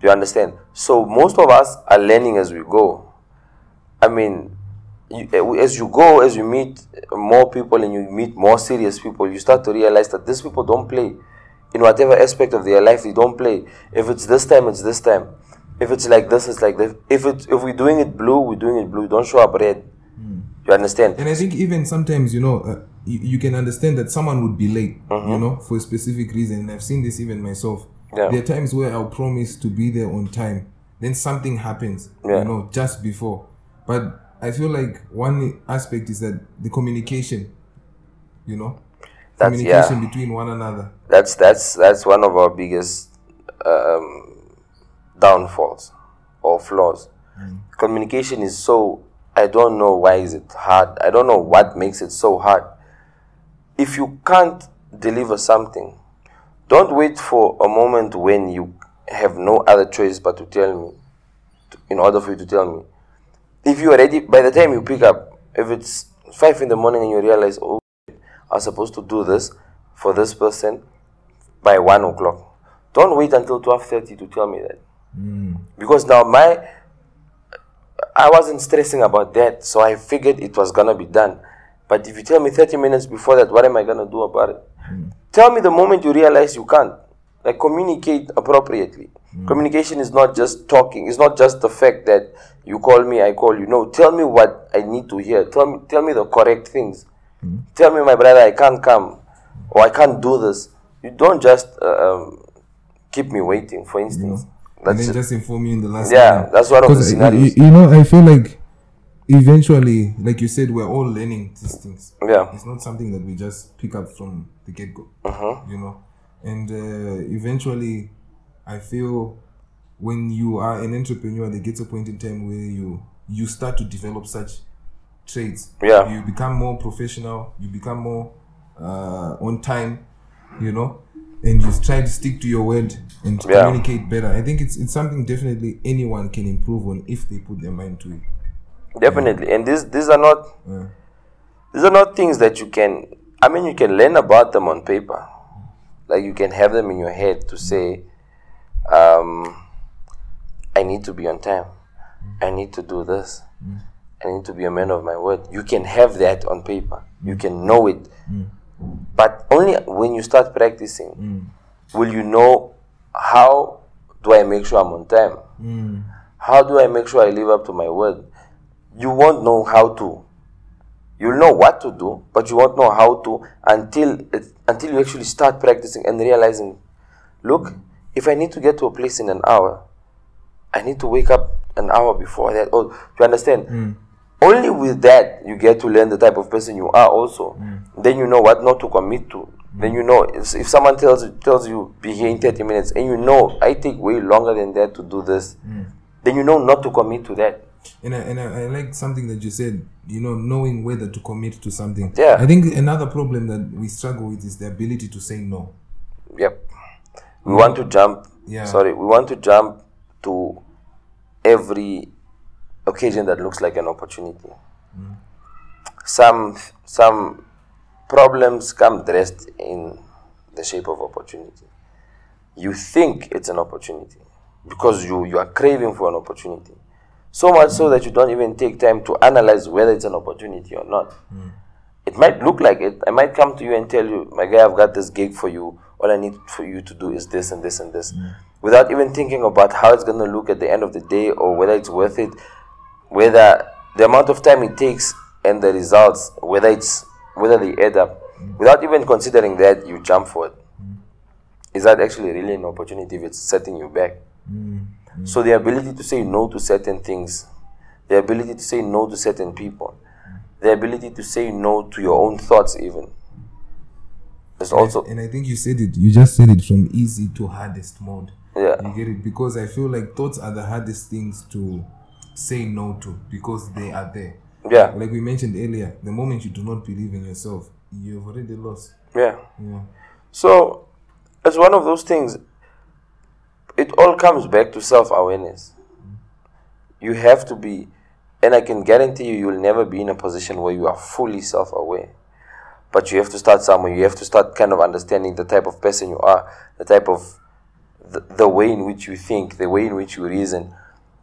Do you understand? So most of us are learning as we go. I mean you, eh, as you go as you meet more people and you meet more serious people you start to realize that these people don't play. In whatever aspect of their life they don't play. If it's this time it's this time. If it's like this it's like this. If it's if we're doing it blue we're doing it blue. Don't show up red. You understand? And I think even sometimes, you know, uh, you, you can understand that someone would be late, you know, for a specific reason. And I've seen this even myself. Yeah. There are times where I'll promise to be there on time, then something happens, Yeah. you know, just before. But I feel like one aspect is that the communication, you know, That's- communication yeah. between one another. that's that's that's one of our biggest um, downfalls or flaws. Communication is so I don't know why is it hard. I don't know what makes it so hard. If you can't deliver something, don't wait for a moment when you have no other choice but to tell me. to- In order for you to tell me, if you are ready, by the time you pick up, if it's five in the morning and you realize, oh, I am supposed to do this for this person by one o'clock. Don't wait until twelve thirty to tell me that. Hmm. Because now my I wasn't stressing about that, so I figured it was gonna be done. But if you tell me thirty minutes before that, what am I gonna do about it? Tell me the moment you realize you can't. Like communicate appropriately. Communication is not just talking. It's not just the fact that you call me, I call you. No, tell me what I need to hear. Tell me, tell me the correct things. Tell me, my brother, I can't come, or I can't do this. You don't just uh, um, keep me waiting. For instance, and that's then it. just inform you in the last Yeah, minute. that's one of the 'Cause, uh, scenarios. You, you know, I feel like eventually, like you said, we're all learning these things. yeah, It's not something that we just pick up from the get go. uh-huh. You know, and uh, eventually, I feel when you are an entrepreneur, there gets a point in time where you you start to develop such traits. Yeah. You become more professional. You become more uh, on time. You know, and you try to stick to your word and Yeah. communicate better. I think it's it's something definitely anyone can improve on if they put their mind to it. Definitely. And these these are not these are not things that you can. I mean, you can learn about them on paper, like you can have them in your head to say, um, "I need to be on time. Mm. I need to do this. Mm. I need to be a man of my word." You can have that on paper. You mm. can know it, but only when you start practicing will you know how do I make sure I'm on time. How do I make sure I live up to my word? You won't know how to. You'll know what to do, but you won't know how to until it, until you actually start practicing and realizing, look, if I need to get to a place in an hour, I need to wake up an hour before that. Oh, you understand? Hmm. only with that you get to learn the type of person you are also. Hmm. Then you know what not to commit to. Hmm. Then you know if, if someone tells you tells you be here in 30 minutes and you know i take way longer than that to do this then you know not to commit to that And I, and I, I like something that you said, you know, knowing whether to commit to something. Yeah. I think another problem that we struggle with is the ability to say no. Yep. We want to jump. Yeah. Sorry, we want to jump to every occasion that looks like an opportunity. Mm. Some some problems come dressed in the shape of opportunity. You think it's an opportunity because you you are craving for an opportunity. So much so that you don't even take time to analyze whether it's an opportunity or not it might look like it. I might come to you and tell you, my guy, I've got this gig for you. All I need for you to do is this and this and this, mm. without even thinking about how it's gonna look at the end of the day or whether it's worth it, whether the amount of time it takes and the results, whether it's whether they add up, mm. without even considering that, you jump for it. Mm. Is that actually really an opportunity if it's setting you back? So the ability to say no to certain things, the ability to say no to certain people, the ability to say no to your own thoughts even. It's also and I think you said it, you just said it from easy to hardest mode. yeah. You get it? Because I feel like thoughts are the hardest things to say no to because they are there. Yeah. Like we mentioned earlier, the moment you do not believe in yourself, you've already lost. Yeah. Yeah. So it's one of those things. It all comes back to self awareness. You have to be, and I can guarantee you, you'll never be in a position where you are fully self aware. But you have to start somewhere. You have to start kind of understanding the type of person you are, the type of, the, the way in which you think, the way in which you reason,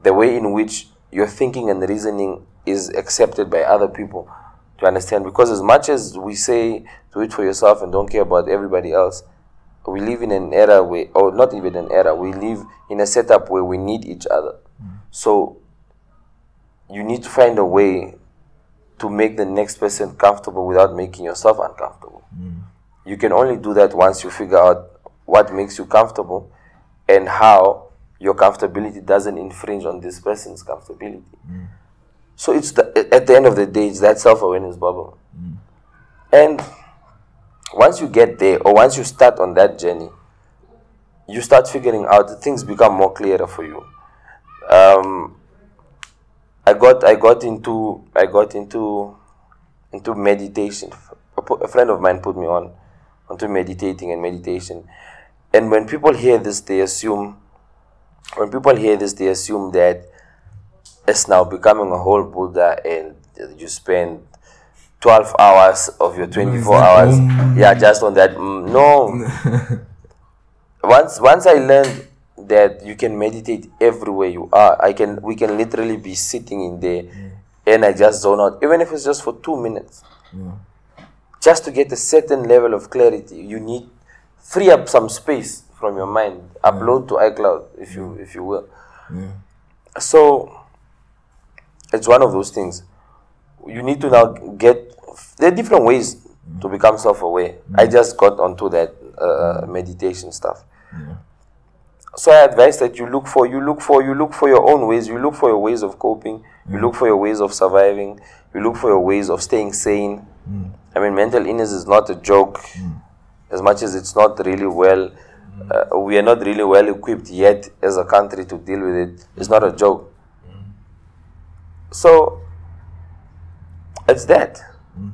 the way in which your thinking and reasoning is accepted by other people to understand. Because as much as we say do it for yourself and don't care about everybody else, we live in an era where, or not even an era, we live in a setup where we need each other. Mm. So you need to find a way to make the next person comfortable without making yourself uncomfortable. Mm. You can only do that once you figure out what makes you comfortable and how your comfortability doesn't infringe on this person's comfortability. Mm. So it's the, at the end of the day, it's that self awareness bubble. And once you get there, or once you start on that journey, you start figuring out things become more clearer for you. Um, I got I got into I got into into meditation. A, a friend of mine put me on onto meditating and meditation. And when people hear this, they assume when people hear this, they assume that it's now becoming a whole Buddha and you spend 12 hours of your 24 hours. Yeah, just on that. Mm, no. once once I learned that you can meditate everywhere you are, I can we can literally be sitting in there and I just zone out, even if it's just for two minutes. Yeah. Just to get a certain level of clarity, you need free up some space from your mind. Upload to iCloud if you if you will. Yeah. So it's one of those things. You need to now get. There are different ways to become self-aware. I mm. just got onto that uh, uh meditation stuff. So I advise that you look for, you look for, you look for your own ways. You look for your ways of coping. You mm. look for your ways of surviving. You look for your ways of staying sane. Mm. I mean, mental illness is not a joke. As much as it's not really well, uh, we are not really well equipped yet as a country to deal with it. It's not a joke. So it's that. Mm.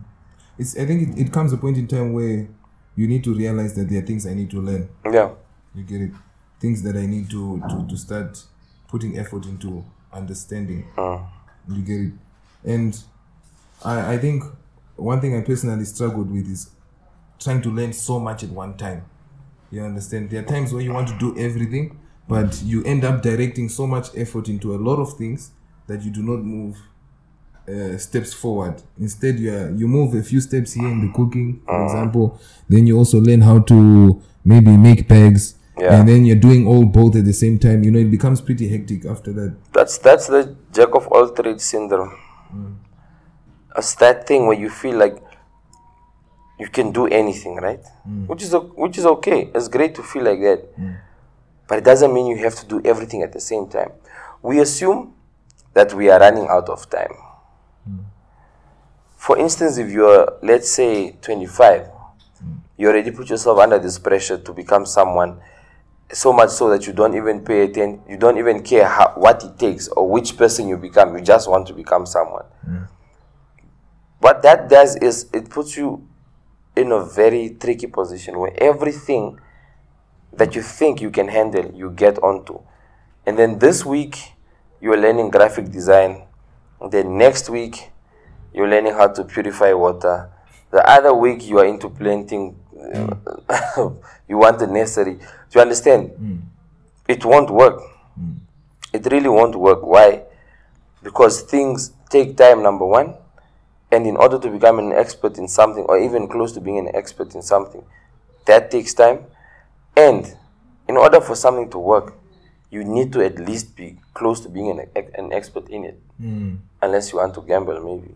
It's I think it, it comes a point in time where you need to realize that there are things I need to learn. Yeah. You get it? Things that I need to, to, to start putting effort into understanding. Mm. You get it? And I, I think one thing I personally struggled with is trying to learn so much at one time. You understand? There are times where you want to do everything, but you end up directing so much effort into a lot of things that you do not move uh, steps forward. Instead, you are, you move a few steps here in the cooking, for mm. example. Then you also learn how to maybe make bags, Yeah. and then you're doing all both at the same time. You know, it becomes pretty hectic after that. That's that's the jack of all trades syndrome. Mm. It's that thing where you feel like you can do anything, right? Mm. Which is which is okay. It's great to feel like that, but it doesn't mean you have to do everything at the same time. We assume that we are running out of time. For instance, if you're, let's say, 25, you already put yourself under this pressure to become someone so much so that you don't even pay attention, you don't even care how, what it takes or which person you become. You just want to become someone. Hmm. What that does is it puts you in a very tricky position where everything that you think you can handle, you get onto. And then this week, you're learning graphic design. And then next week, you're learning how to purify water. The other week, you are into planting. Mm. you want the nursery. Do you understand? Mm. It won't work. Mm. It really won't work. Why? Because things take time, number one. And in order to become an expert in something, or even close to being an expert in something, that takes time. And in order for something to work, you need to at least be close to being an, an expert in it. Unless you want to gamble, maybe.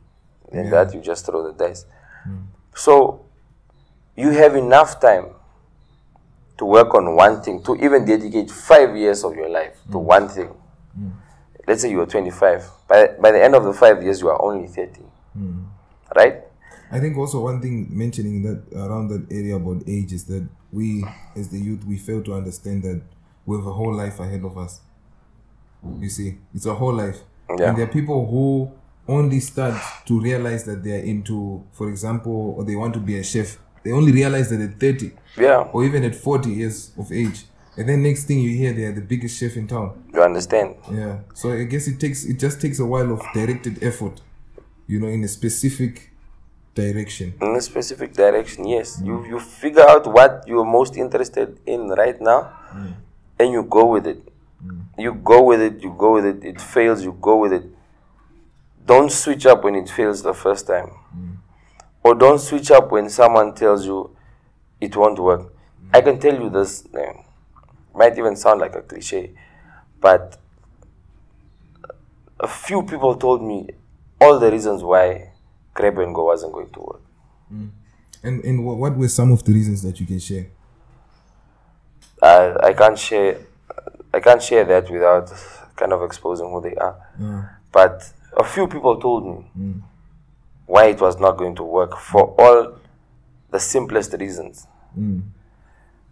Then that you just throw the dice. Hmm. So you have enough time to work on one thing, to even dedicate five years of your life to hmm. one thing. Hmm. Let's say you are 25. By, by the end of the five years, you are only 30. Right? I think also one thing mentioning that around that area about age is that we, as the youth, we fail to understand that we have a whole life ahead of us. You see, it's a whole life, Yeah. and there are people who only start to realize that they are into, for example, or they want to be a chef. They only realize that at thirty Yeah. or even at forty years of age, and then next thing you hear, they are the biggest chef in town. You understand? Yeah. So I guess it takes it just takes a while of directed effort, you know, in a specific direction. in a specific direction yes you you figure out what you're most interested in right now mm. and you go with it mm. you go with it you go with it it fails you go with it don't switch up when it fails the first time. Or don't switch up when someone tells you it won't work. I can tell you this eh, might even sound like a cliche but a few people told me all the reasons why grab and go wasn't going to work. And and what were some of the reasons that you can share? I, I can't share I can't share that without kind of exposing who they are. But a few people told me hmm. why it was not going to work for all the simplest reasons. Hmm.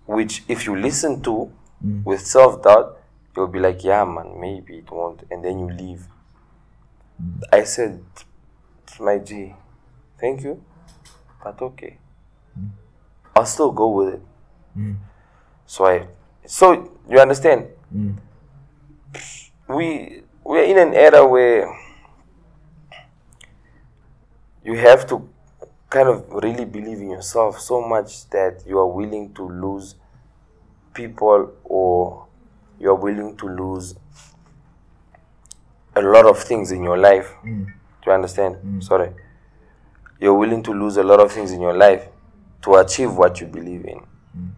Which if you listen to hmm. with self doubt, you'll be like, Yeah man, maybe it won't and then you leave. I said my G, thank you, but okay. I'll still go with it. So I, so you understand? We we're in an era where you have to kind of really believe in yourself so much that you are willing to lose people or you are willing to lose a lot of things in your life. Mm. Do you understand? Mm. Sorry. You're willing to lose a lot of things in your life to achieve what you believe in mm.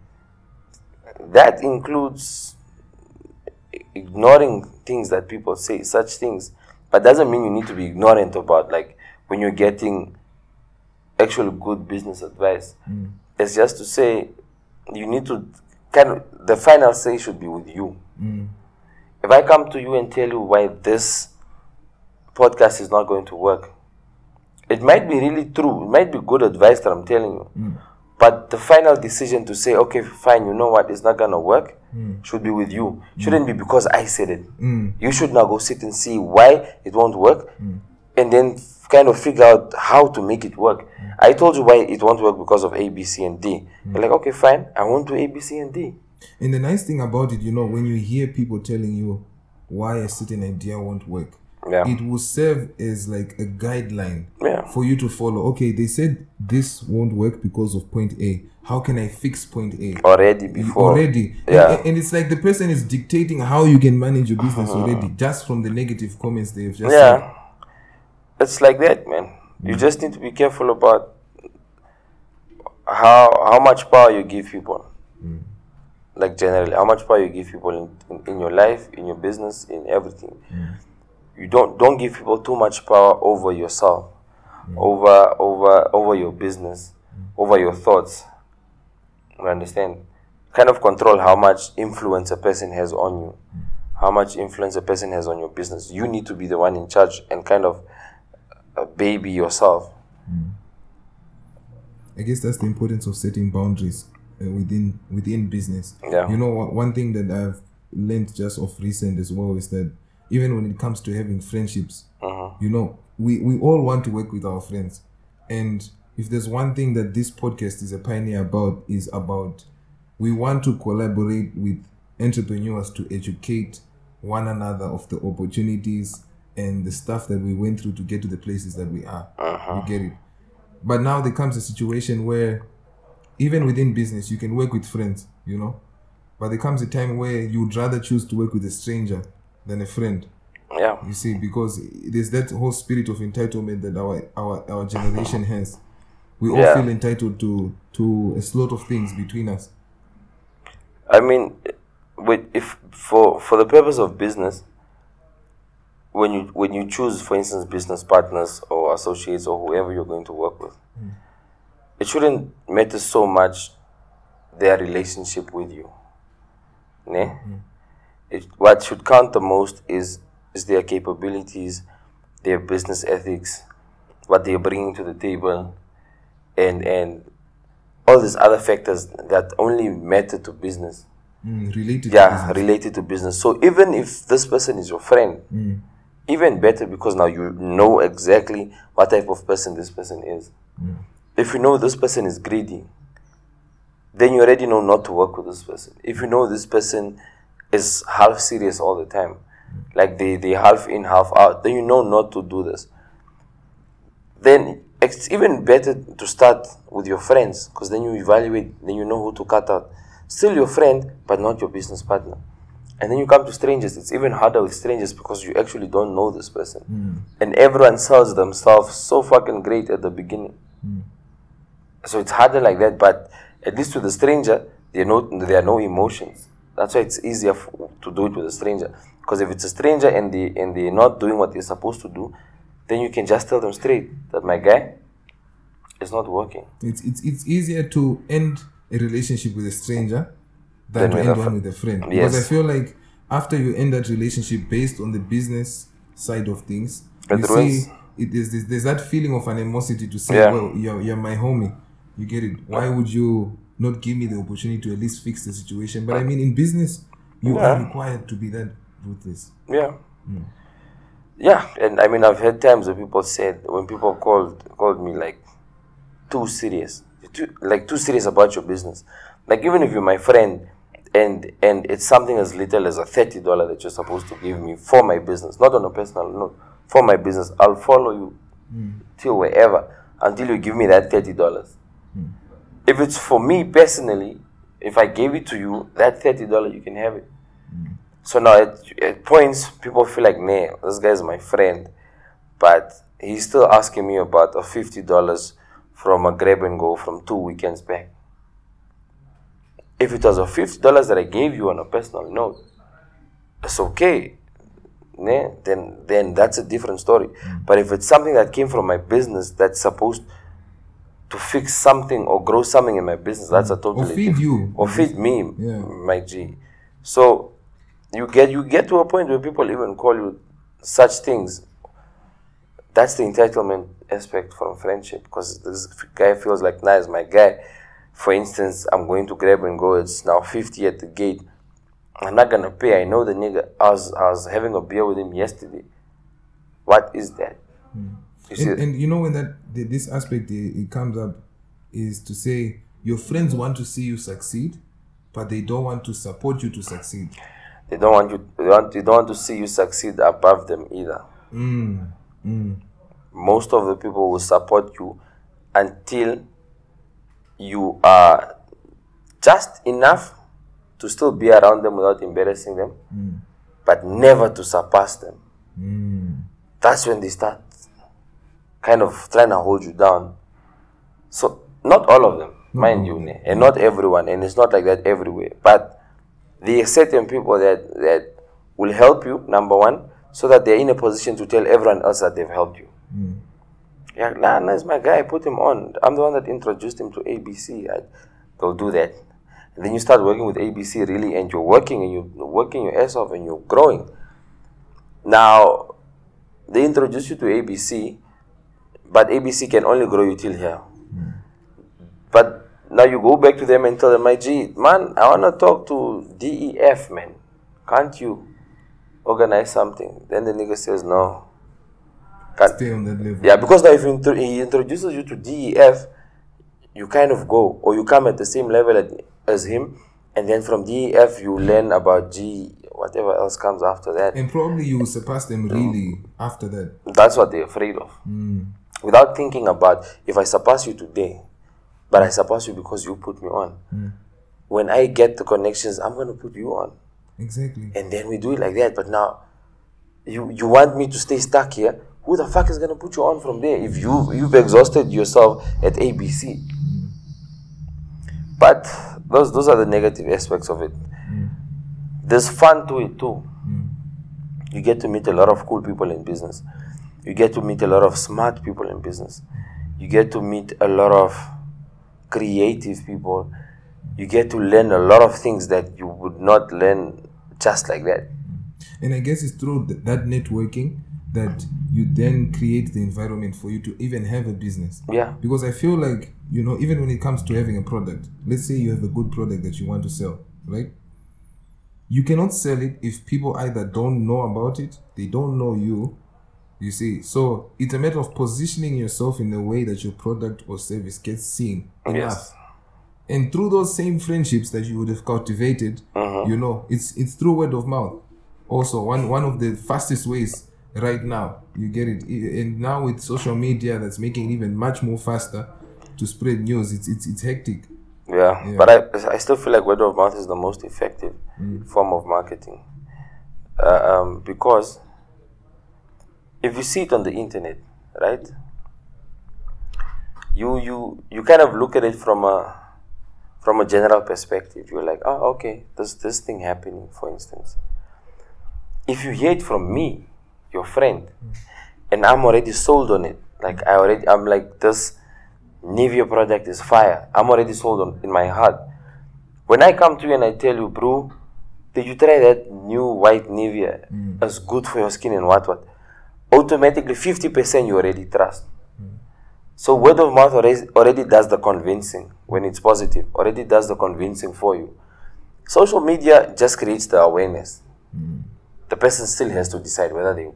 that includes ignoring things that people say, such things. But doesn't mean you need to be ignorant about like when you're getting actual good business advice. Mm. It's just to say you need to kind of the final say should be with you. Mm. If I come to you and tell you why this podcast is not going to work, it might be really true. It might be good advice that I'm telling you. Mm. But the final decision to say, okay, fine, you know what, it's not gonna work, should be with you. Shouldn't be because I said it. You should now go sit and see why it won't work, and then kind of figure out how to make it work. I told you why it won't work because of A, B, C, and D. You're like, okay, fine, I won't do A, B, C, and D. And the nice thing about it, you know, when you hear people telling you why a certain idea won't work, Yeah. it will serve as like a guideline Yeah. for you to follow. Okay, they said this won't work because of point A. How can I fix point A? Already before. already Yeah. and, and it's like the person is dictating how you can manage your business Uh-huh. already just from the negative comments they've just Yeah. It's like that, man. You mm. just need to be careful about how how much power you give people. Mm. Like generally, how much power you give people in, in, in your life, in your business, in everything. Mm. You don't don't give people too much power over yourself, over over over your business, over your thoughts. You understand? Kind of control how much influence a person has on you, how much influence a person has on your business. You need to be the one in charge and kind of uh, baby yourself. I guess that's the importance of setting boundaries uh, within within business. Yeah. You know, one- one thing that I've learned just of recent as well is that even when it comes to having friendships, you know, we, we all want to work with our friends. And if there's one thing that this podcast is a pioneer about, is about we want to collaborate with entrepreneurs to educate one another of the opportunities and the stuff that we went through to get to the places that we are. Uh-huh. You get it? But now there comes a situation where even within business, you can work with friends, you know. But there comes a time where you'd rather choose to work with a stranger than a friend. Yeah. You see, because there's that whole spirit of entitlement that our our, our generation has. We all Yeah. feel entitled to to a lot of things between us. I mean, with if for for the purpose of business, when you when you choose, for instance, business partners or associates or whoever you're going to work with, it shouldn't matter so much their relationship with you. Ne? It, what should count the most is is their capabilities, their business ethics, what they're bringing to the table, and and all these other factors that only matter to business Mm, related to yeah business. related to business so even if this person is your friend Mm. Even better because now you know exactly what type of person this person is. Mm. if you know this person is greedy then you already know not to work with this person. If you know this person is half serious all the time like they they half in half out then you know not to do this. Then it's even better to start with your friends because then you evaluate then you know who to cut out. Still your friend but not your business partner and then you come to strangers. It's even harder with strangers because you actually don't know this person. Hmm. And everyone sells themselves so fucking great at the beginning. Hmm. So it's harder like that but at least with a stranger there are no there are no emotions. That's why it's easier f- to do it with a stranger. Because if it's a stranger and they and they're not doing what they're supposed to do then you can just tell them straight that my guy is not working. It's it's it's easier to end a relationship with a stranger Than to end one with a friend. Because I feel like after you end that relationship based on the business side of things, It you ruins- see it is there's, there's that feeling of animosity to say, Yeah. well, you're you're my homie. You get it. Why would you not give me the opportunity to at least fix the situation? But I mean in business, you are required to be that ruthless. Yeah. Hmm. Yeah, and I mean I've had times where people said when people called called me like too serious, too, like too serious about your business. Like even if you're my friend, and and it's something as little as a thirty dollar that you're supposed to give me for my business, not on a personal note, for my business, I'll follow you hmm. till wherever until you give me that thirty dollars. Hmm. If it's for me personally, if I gave it to you, that thirty dollar you can have it. Hmm. So now at, at points people feel like, nah, this guy's my friend, but he's still asking me about a fifty dollars from a grab and go from two weekends back. If it was a fifty dollars that I gave you on a personal note, it's okay. Nah, then then that's a different story. Mm. But if it's something that came from my business that's supposed to fix something or grow something in my business, that's a mm. totally or feed you. or feed me, Yeah. my G. So you get you get to a point where people even call you such things. That's the entitlement aspect from friendship because this guy feels like nice, my guy. For instance, I'm going to grab and go. It's now fifty at the gate. I'm not gonna pay. I know the nigga. I was I was having a beer with him yesterday. What is that? You see, And, and you know when that the, this aspect it, it comes up is to say your friends want to see you succeed, but they don't want to support you to succeed. they don't want you. They, want, they don't want to see you succeed above them either. Mm, mm, most of the people will support you until you are just enough to still be around them without embarrassing them, hmm. but never to surpass them. mm. That's when they start kind of trying to hold you down. So, not all of them, hmm. mind you, and not everyone, and it's not like that everywhere. But there are certain people that, that will help you, number one, so that they're in a position to tell everyone else that they've helped you. Hmm. Yeah, nah, nah, my guy. Put him on. I'm the one that introduced him to ABC. I, they'll do that. And then you start working with ABC really, and you're working and you're working your ass off and you're growing. Now, they introduce you to ABC. but ABC can only grow you till here. But now you go back to them and tell them, my G, man, I want to talk to DEF, man. Can't you organize something? Then the nigga says, no. Can't. Stay on that level. Yeah, because if he introduces you to DEF, you kind of go, or you come at the same level as him, and then from DEF you learn about G, whatever else comes after that. And probably you will surpass them really after that. That's what they're afraid of. Hmm. Without thinking about if I surpass you today, but I surpass you because you put me on. Hmm. When I get the connections, I'm going to put you on. Exactly. And then we do it like that. But now, you, you want me to stay stuck here? Who the fuck is going to put you on from there if you, you've exhausted yourself at ABC? But those, those are the negative aspects of it. Mm. There's fun to it too. Mm. You get to meet a lot of cool people in business. You get to meet a lot of smart people in business. You get to meet a lot of creative people. You get to learn a lot of things that you would not learn just like that. And I guess it's through th- that networking that you then create the environment for you to even have a business. Yeah. Because I feel like, you know, even when it comes to having a product, let's say you have a good product that you want to sell, right? You cannot sell it if people either don't know about it, they don't know you, you see. So it's a matter of positioning yourself in a way that your product or service gets seen enough. Yes. And through those same friendships that you would have cultivated, mm-hmm. you know, it's it's through word of mouth. Also, one one of the fastest ways right now, you get it. And now with social media, that's making it even much more faster to spread news. It's it's it's hectic. Yeah, Yeah. but I, I still feel like word of mouth is the most effective form of marketing. Uh, um, because if you see it on the internet, right? You you you kind of look at it from a from a general perspective. You're like, oh, okay, there's this thing happening, for instance. If you hear it from me, your friend, and I'm already sold on it, like I already, I'm like this Nivea product is fire. I'm already sold on in my heart. When I come to you and I tell you, bro, did you try that new white Nivea? Mm. It's good for your skin and what what? Automatically, 50% you already trust. Mm. So word of mouth already, already does the convincing when it's positive. Already does the convincing for you. Social media just creates the awareness. Mm. The person still has to decide whether they,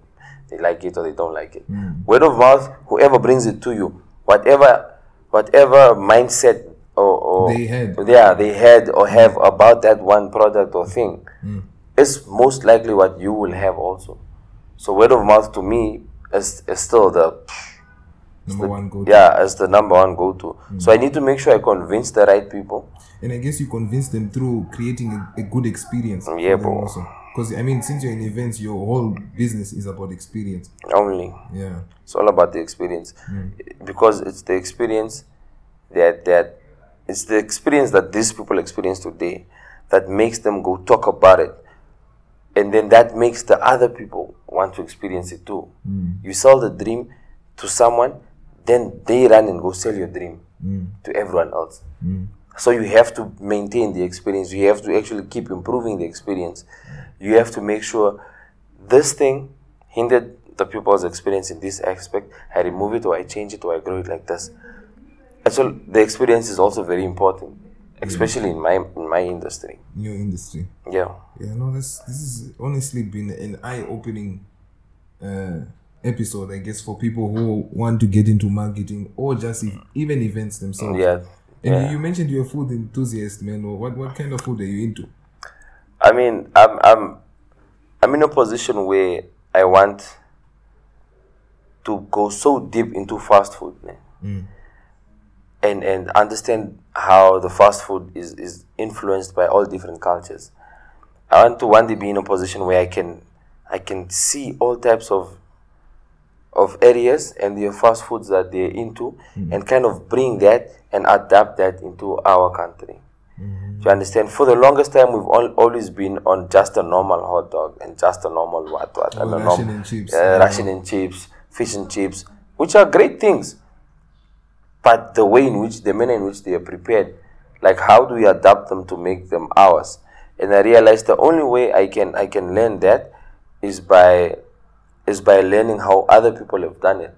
they like it or they don't like it. Hmm. Word of mouth, whoever brings it to you, whatever whatever mindset or, or They had. yeah they had or have about that one product or thing hmm. is most likely what you will have also. So word of mouth to me is, is still the Number one go. yeah as the number one go to. Hmm. So I need to make sure I convince the right people. And I guess you convince them through creating a, a good experience. Yeah, bro. also. Because I mean, since you're in events, your whole business is about experience. Only. Yeah. it's all about the experience. Mm. Because it's the experience that that it's the experience that these people experience today that makes them go talk about it. And then that makes the other people want to experience it too. Mm. You sell the dream to someone then they run and go sell your dream mm. to everyone else so you have to maintain the experience. You have to actually keep improving the experience. You have to make sure this thing hindered the pupil's experience in this aspect. I remove it or i change it or i grow it like this. And so the experience is also very important especially in my in my industry. New industry. yeah. Yeah, no, this this has honestly been an eye-opening uh, episode, I guess, for people who want to get into marketing or just even events themselves. yeah And yeah. you, mentioned you're a food enthusiast, man. What what kind of food are you into? I mean, I'm I'm I'm in a position where I want to go so deep into fast food, man. Mm. and and understand how the fast food is is influenced by all different cultures. I want to one day be in a position where I can I can see all types of of areas and the fast foods that they're into and kind of bring that and adapt that into our country. Do you understand? For the longest time, we've all, always been on just a normal hot dog and just a normal what what Oh, and a Russian norm- and chips. uh. Russian and chips, fish and chips, which are great things. But the way in which the manner in which they are prepared, like how do we adapt them to make them ours? And I realized the only way I can I can learn that is by is by learning how other people have done it.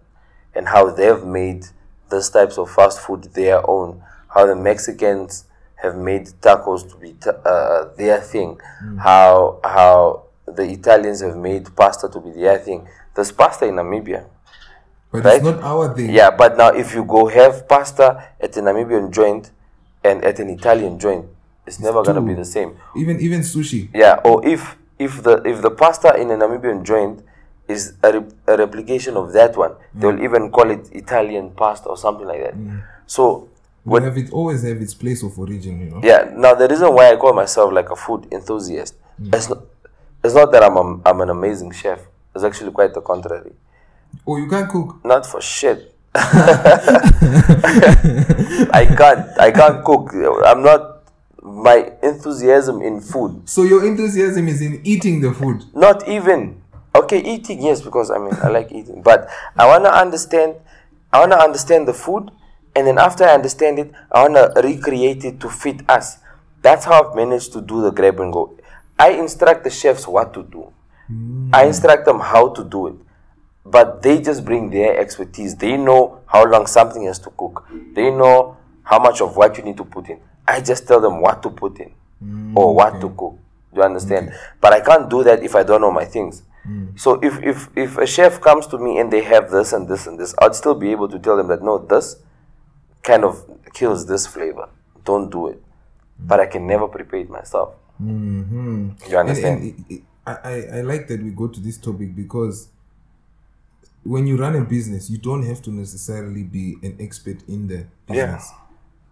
and how they've made these types of fast food their own. How the Mexicans have made tacos to be ta- uh, their thing. How how the Italians have made pasta to be their thing. There's pasta in Namibia. But Right? it's not our thing. Yeah, but now if you go have pasta at a Namibian joint and at an Italian joint, it's never gonna be the same. Even even sushi. Yeah, or if if the if the pasta in a Namibian joint is a, re- a replication of that one, they'll even call it Italian pasta or something like that. So We what have it always have its place of origin, you know. yeah, now the reason why I call myself like a food enthusiast, mm. it's not it's not that I'm a, I'm an amazing chef. It's actually quite the contrary. Oh, you can't cook. Not for shit. I can't. I can't cook. I'm not. My enthusiasm in food. So your enthusiasm is in eating the food. Not even. Okay, eating yes, because I mean I like eating, but I wanna understand. I wanna understand the food, and then after I understand it, I wanna recreate it to fit us. That's how I've managed to do the grab and go. I instruct the chefs what to do. Hmm. I instruct them how to do it. But they just bring their expertise. They know how long something has to cook. They know how much of what you need to put in. I just tell them what to put in hmm, or what to cook. Do you understand? But I can't do that if I don't know my things. So if, if if a chef comes to me and they have this and this and this, I'd still be able to tell them that no, this kind of kills this flavor. Don't do it. But I can never prepare it myself. Mm-hmm. You understand? And, and it, it, I, I- I like that we go to this topic because when you run a business, you don't have to necessarily be an expert in the business. Yeah.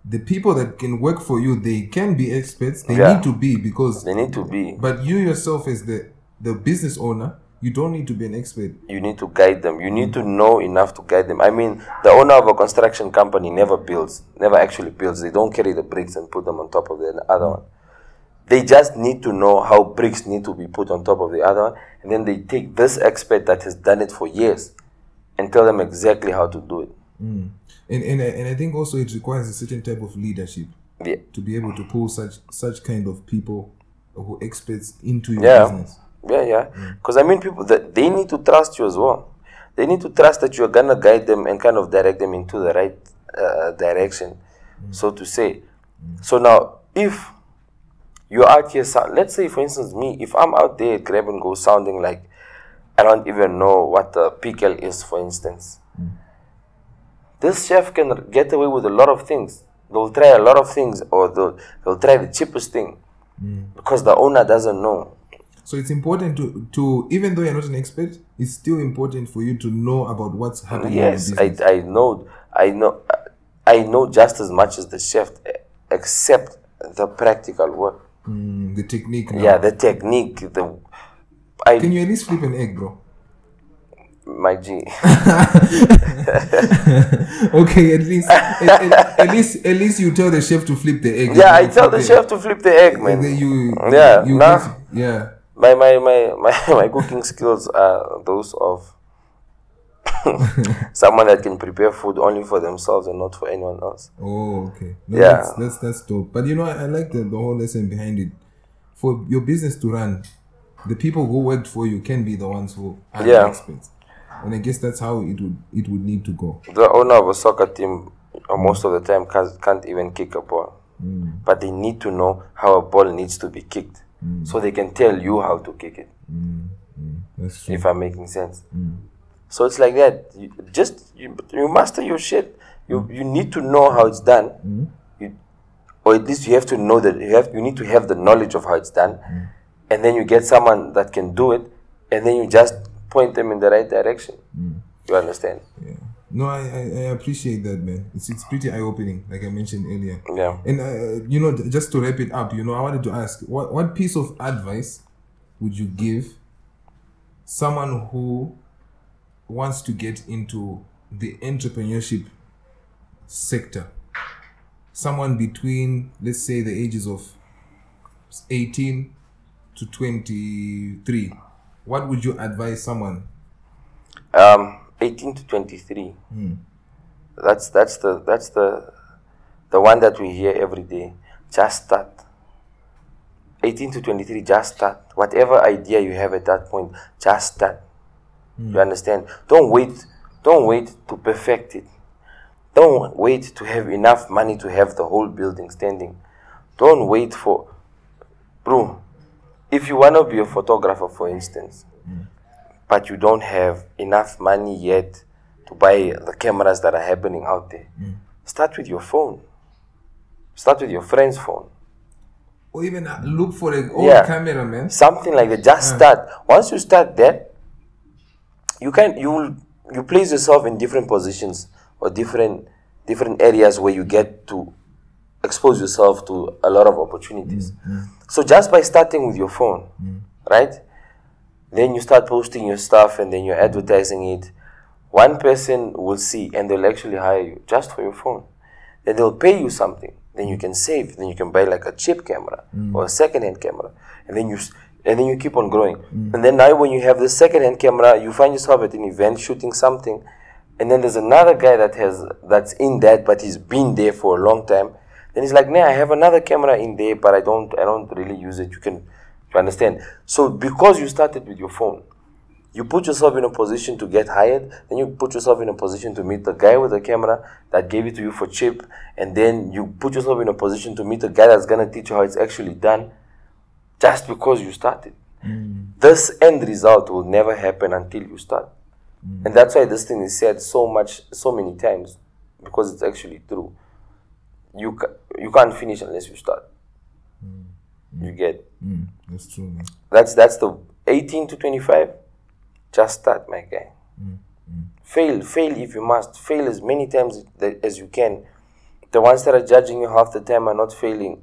The people that can work for you, they can be experts. They Yeah. need to be because, they need to be. but you yourself as the the business owner, you don't need to be an expert. you need to guide them. You need to know enough to guide them. I mean, the owner of a construction company never builds, never actually builds. They don't carry the bricks and put them on top of the other one. They just need to know how bricks need to be put on top of the other one, and then they take this expert that has done it for years and tell them exactly how to do it. Mm. And, and, I- and I think also it requires a certain type of leadership Yeah. to be able to pull such such kind of people who experts into your Yeah. business. Yeah, yeah. Mm. Because I mean, people that they need to trust you as well. They need to trust that you're gonna guide them and kind of direct them into the right uh, direction, mm. so to say. Mm. So now, if you're out here, let's say, for instance, me, if I'm out there at grab and go sounding like I don't even know what the pickle is, for instance, this chef can get away with a lot of things. They'll try a lot of things, or they'll, they'll try the cheapest thing because the owner doesn't know. So it's important to, to even though you're not an expert, it's still important for you to know about what's happening Yes, I. I know, I know, I know just as much as the chef, except the practical work. Mm, the technique. Now. Yeah, the technique, the, I, Can you at least flip an egg, bro? my G. okay, at least at, at- at least at least you tell the chef to flip the egg. yeah, I tell the chef to flip the egg, and man. then you Yeah, you nah. get- yeah. My, my, my, my, my cooking skills are those of someone that can prepare food only for themselves and not for anyone else. Oh, okay. No, Yeah. That's, that's that's dope. But you know, I, I like the, the whole lesson behind it. For your business to run, the people who worked for you can be the ones who are Yeah. experts. And I guess that's how it would it would need to go. The owner of a soccer team, uh, most of the time, can't, can't even kick a ball. But they need to know how a ball needs to be kicked. Mm. So they can tell you how to kick it, mm. Mm. That's true. if I'm making sense. So it's like that. You just you, you master your shit. You you need to know how it's done. You, or at least you have to know that you have you need to have the knowledge of how it's done. And then you get someone that can do it, and then you just point them in the right direction. You understand? Yeah. No, I, I, I appreciate that, man. It's it's pretty eye opening, like I mentioned earlier. Yeah. And uh, you know, just to wrap it up, you know, I wanted to ask, what what piece of advice would you give someone who wants to get into the entrepreneurship sector? Someone between, let's say, the ages of eighteen to twenty-three. What would you advise someone? Um, 18 to 23. Hmm. That's that's the that's the the one that we hear every day. Just start. 18 to 23, just start. Whatever idea you have at that point, just start. Hmm. You understand? Don't wait Don't wait to perfect it. Don't wait to have enough money to have the whole building standing. Don't wait for, bro. If you want to be a photographer, for instance, hmm. But you don't have enough money yet to buy the cameras that are happening out there, hmm. start with your phone. Start with your friend's phone. Or even uh, look for an old Yeah. camera, man. Something like that. Just uh. start. Once you start that, you can you will you place yourself in different positions or different different areas where you get to expose yourself to a lot of opportunities. Hmm. Hmm. So just by starting with your phone, right? Then you start posting your stuff and then you're advertising it. One person will see and they'll actually hire you just for your phone. Then they'll pay you something. Then you can save. Then you can buy like a cheap camera mm. or a second-hand camera, and then you and then you keep on growing. Mm. And then now when you have the second-hand camera, you find yourself at an event shooting something, and then there's another guy that has that's in that, but he's been there for a long time. Then he's like, "Nah, I have another camera in there, but I don't I don't really use it. You can, you understand? So because you started with your phone, you put yourself in a position to get hired, then you put yourself in a position to meet the guy with the camera that gave it to you for cheap, and then you put yourself in a position to meet the guy that's gonna teach you how it's actually done just because you started. Mm. This end result will never happen until you start. Mm. And that's why this thing is said so much, so many times, because it's actually true. You, ca- you can't finish unless you start. You get Mm, that's true, man. that's that's the 18 to 25 just start my guy mm, mm. fail fail if you must fail as many times as you can the ones that are judging you half the time are not failing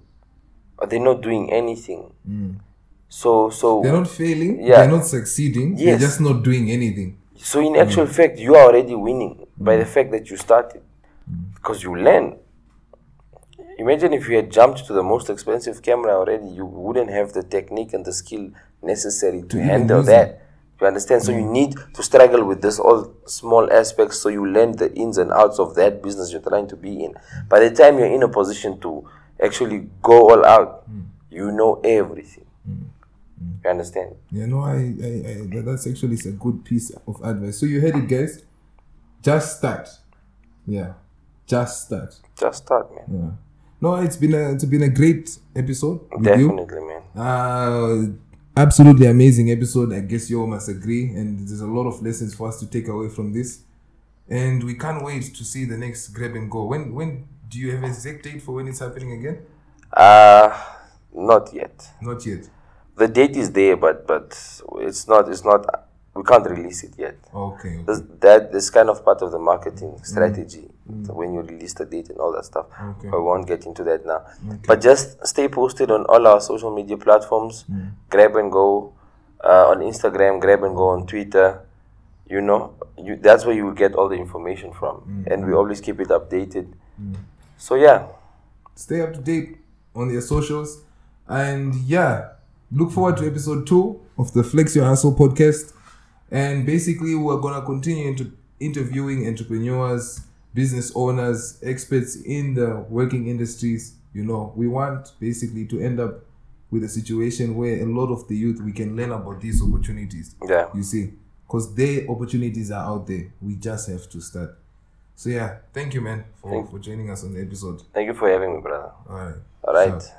or they're not doing anything mm. so so They're not failing. Yeah. They're not succeeding. They're just not doing anything. So in actual fact, you are already winning by the fact that you started, because you learn. Imagine if you had jumped to the most expensive camera already, you wouldn't have the technique and the skill necessary to, handle that. You understand? So you mm. need to struggle with this all small aspects, so you learn the ins and outs of that business you're trying to be in. By the time you're in a position to actually go all out, mm. you know everything. Mm. You understand? Yeah, no, I, I, I that- that's actually a good piece of advice. So you heard it, guys. Just start. Yeah, just start. Just start, man. Yeah. No, it's been a it's been a great episode with you. Definitely, man. Uh, absolutely amazing episode. I guess you all must agree, and there's a lot of lessons for us to take away from this. And we can't wait to see the next grab and go. When when do you have a exact date for when it's happening again? Uh not yet. Not yet. The date is there, but but it's not. It's not. We can't release it yet. Okay. okay. This, that is kind of part of the marketing strategy Mm. when you release the date and all that stuff. Okay. I won't get into that now. But just stay posted on all our social media platforms. Mm. Grab and go uh, on Instagram. Grab and go on Twitter. You know, you that's where you will get all the information from, mm. and we always keep it updated. So yeah, stay up to date on their socials. And yeah, look forward to episode two of the Flex Your Hustle podcast. And basically, we're gonna continue into interviewing entrepreneurs, business owners, experts in the working industries. You know, we want basically to end up with a situation where a lot of the youth we can learn about these opportunities. yeah. You see, because their opportunities are out there. We just have to start. So yeah, thank you, man, for, for joining us on the episode. Thank you for having me, brother. All right. All right. Sure.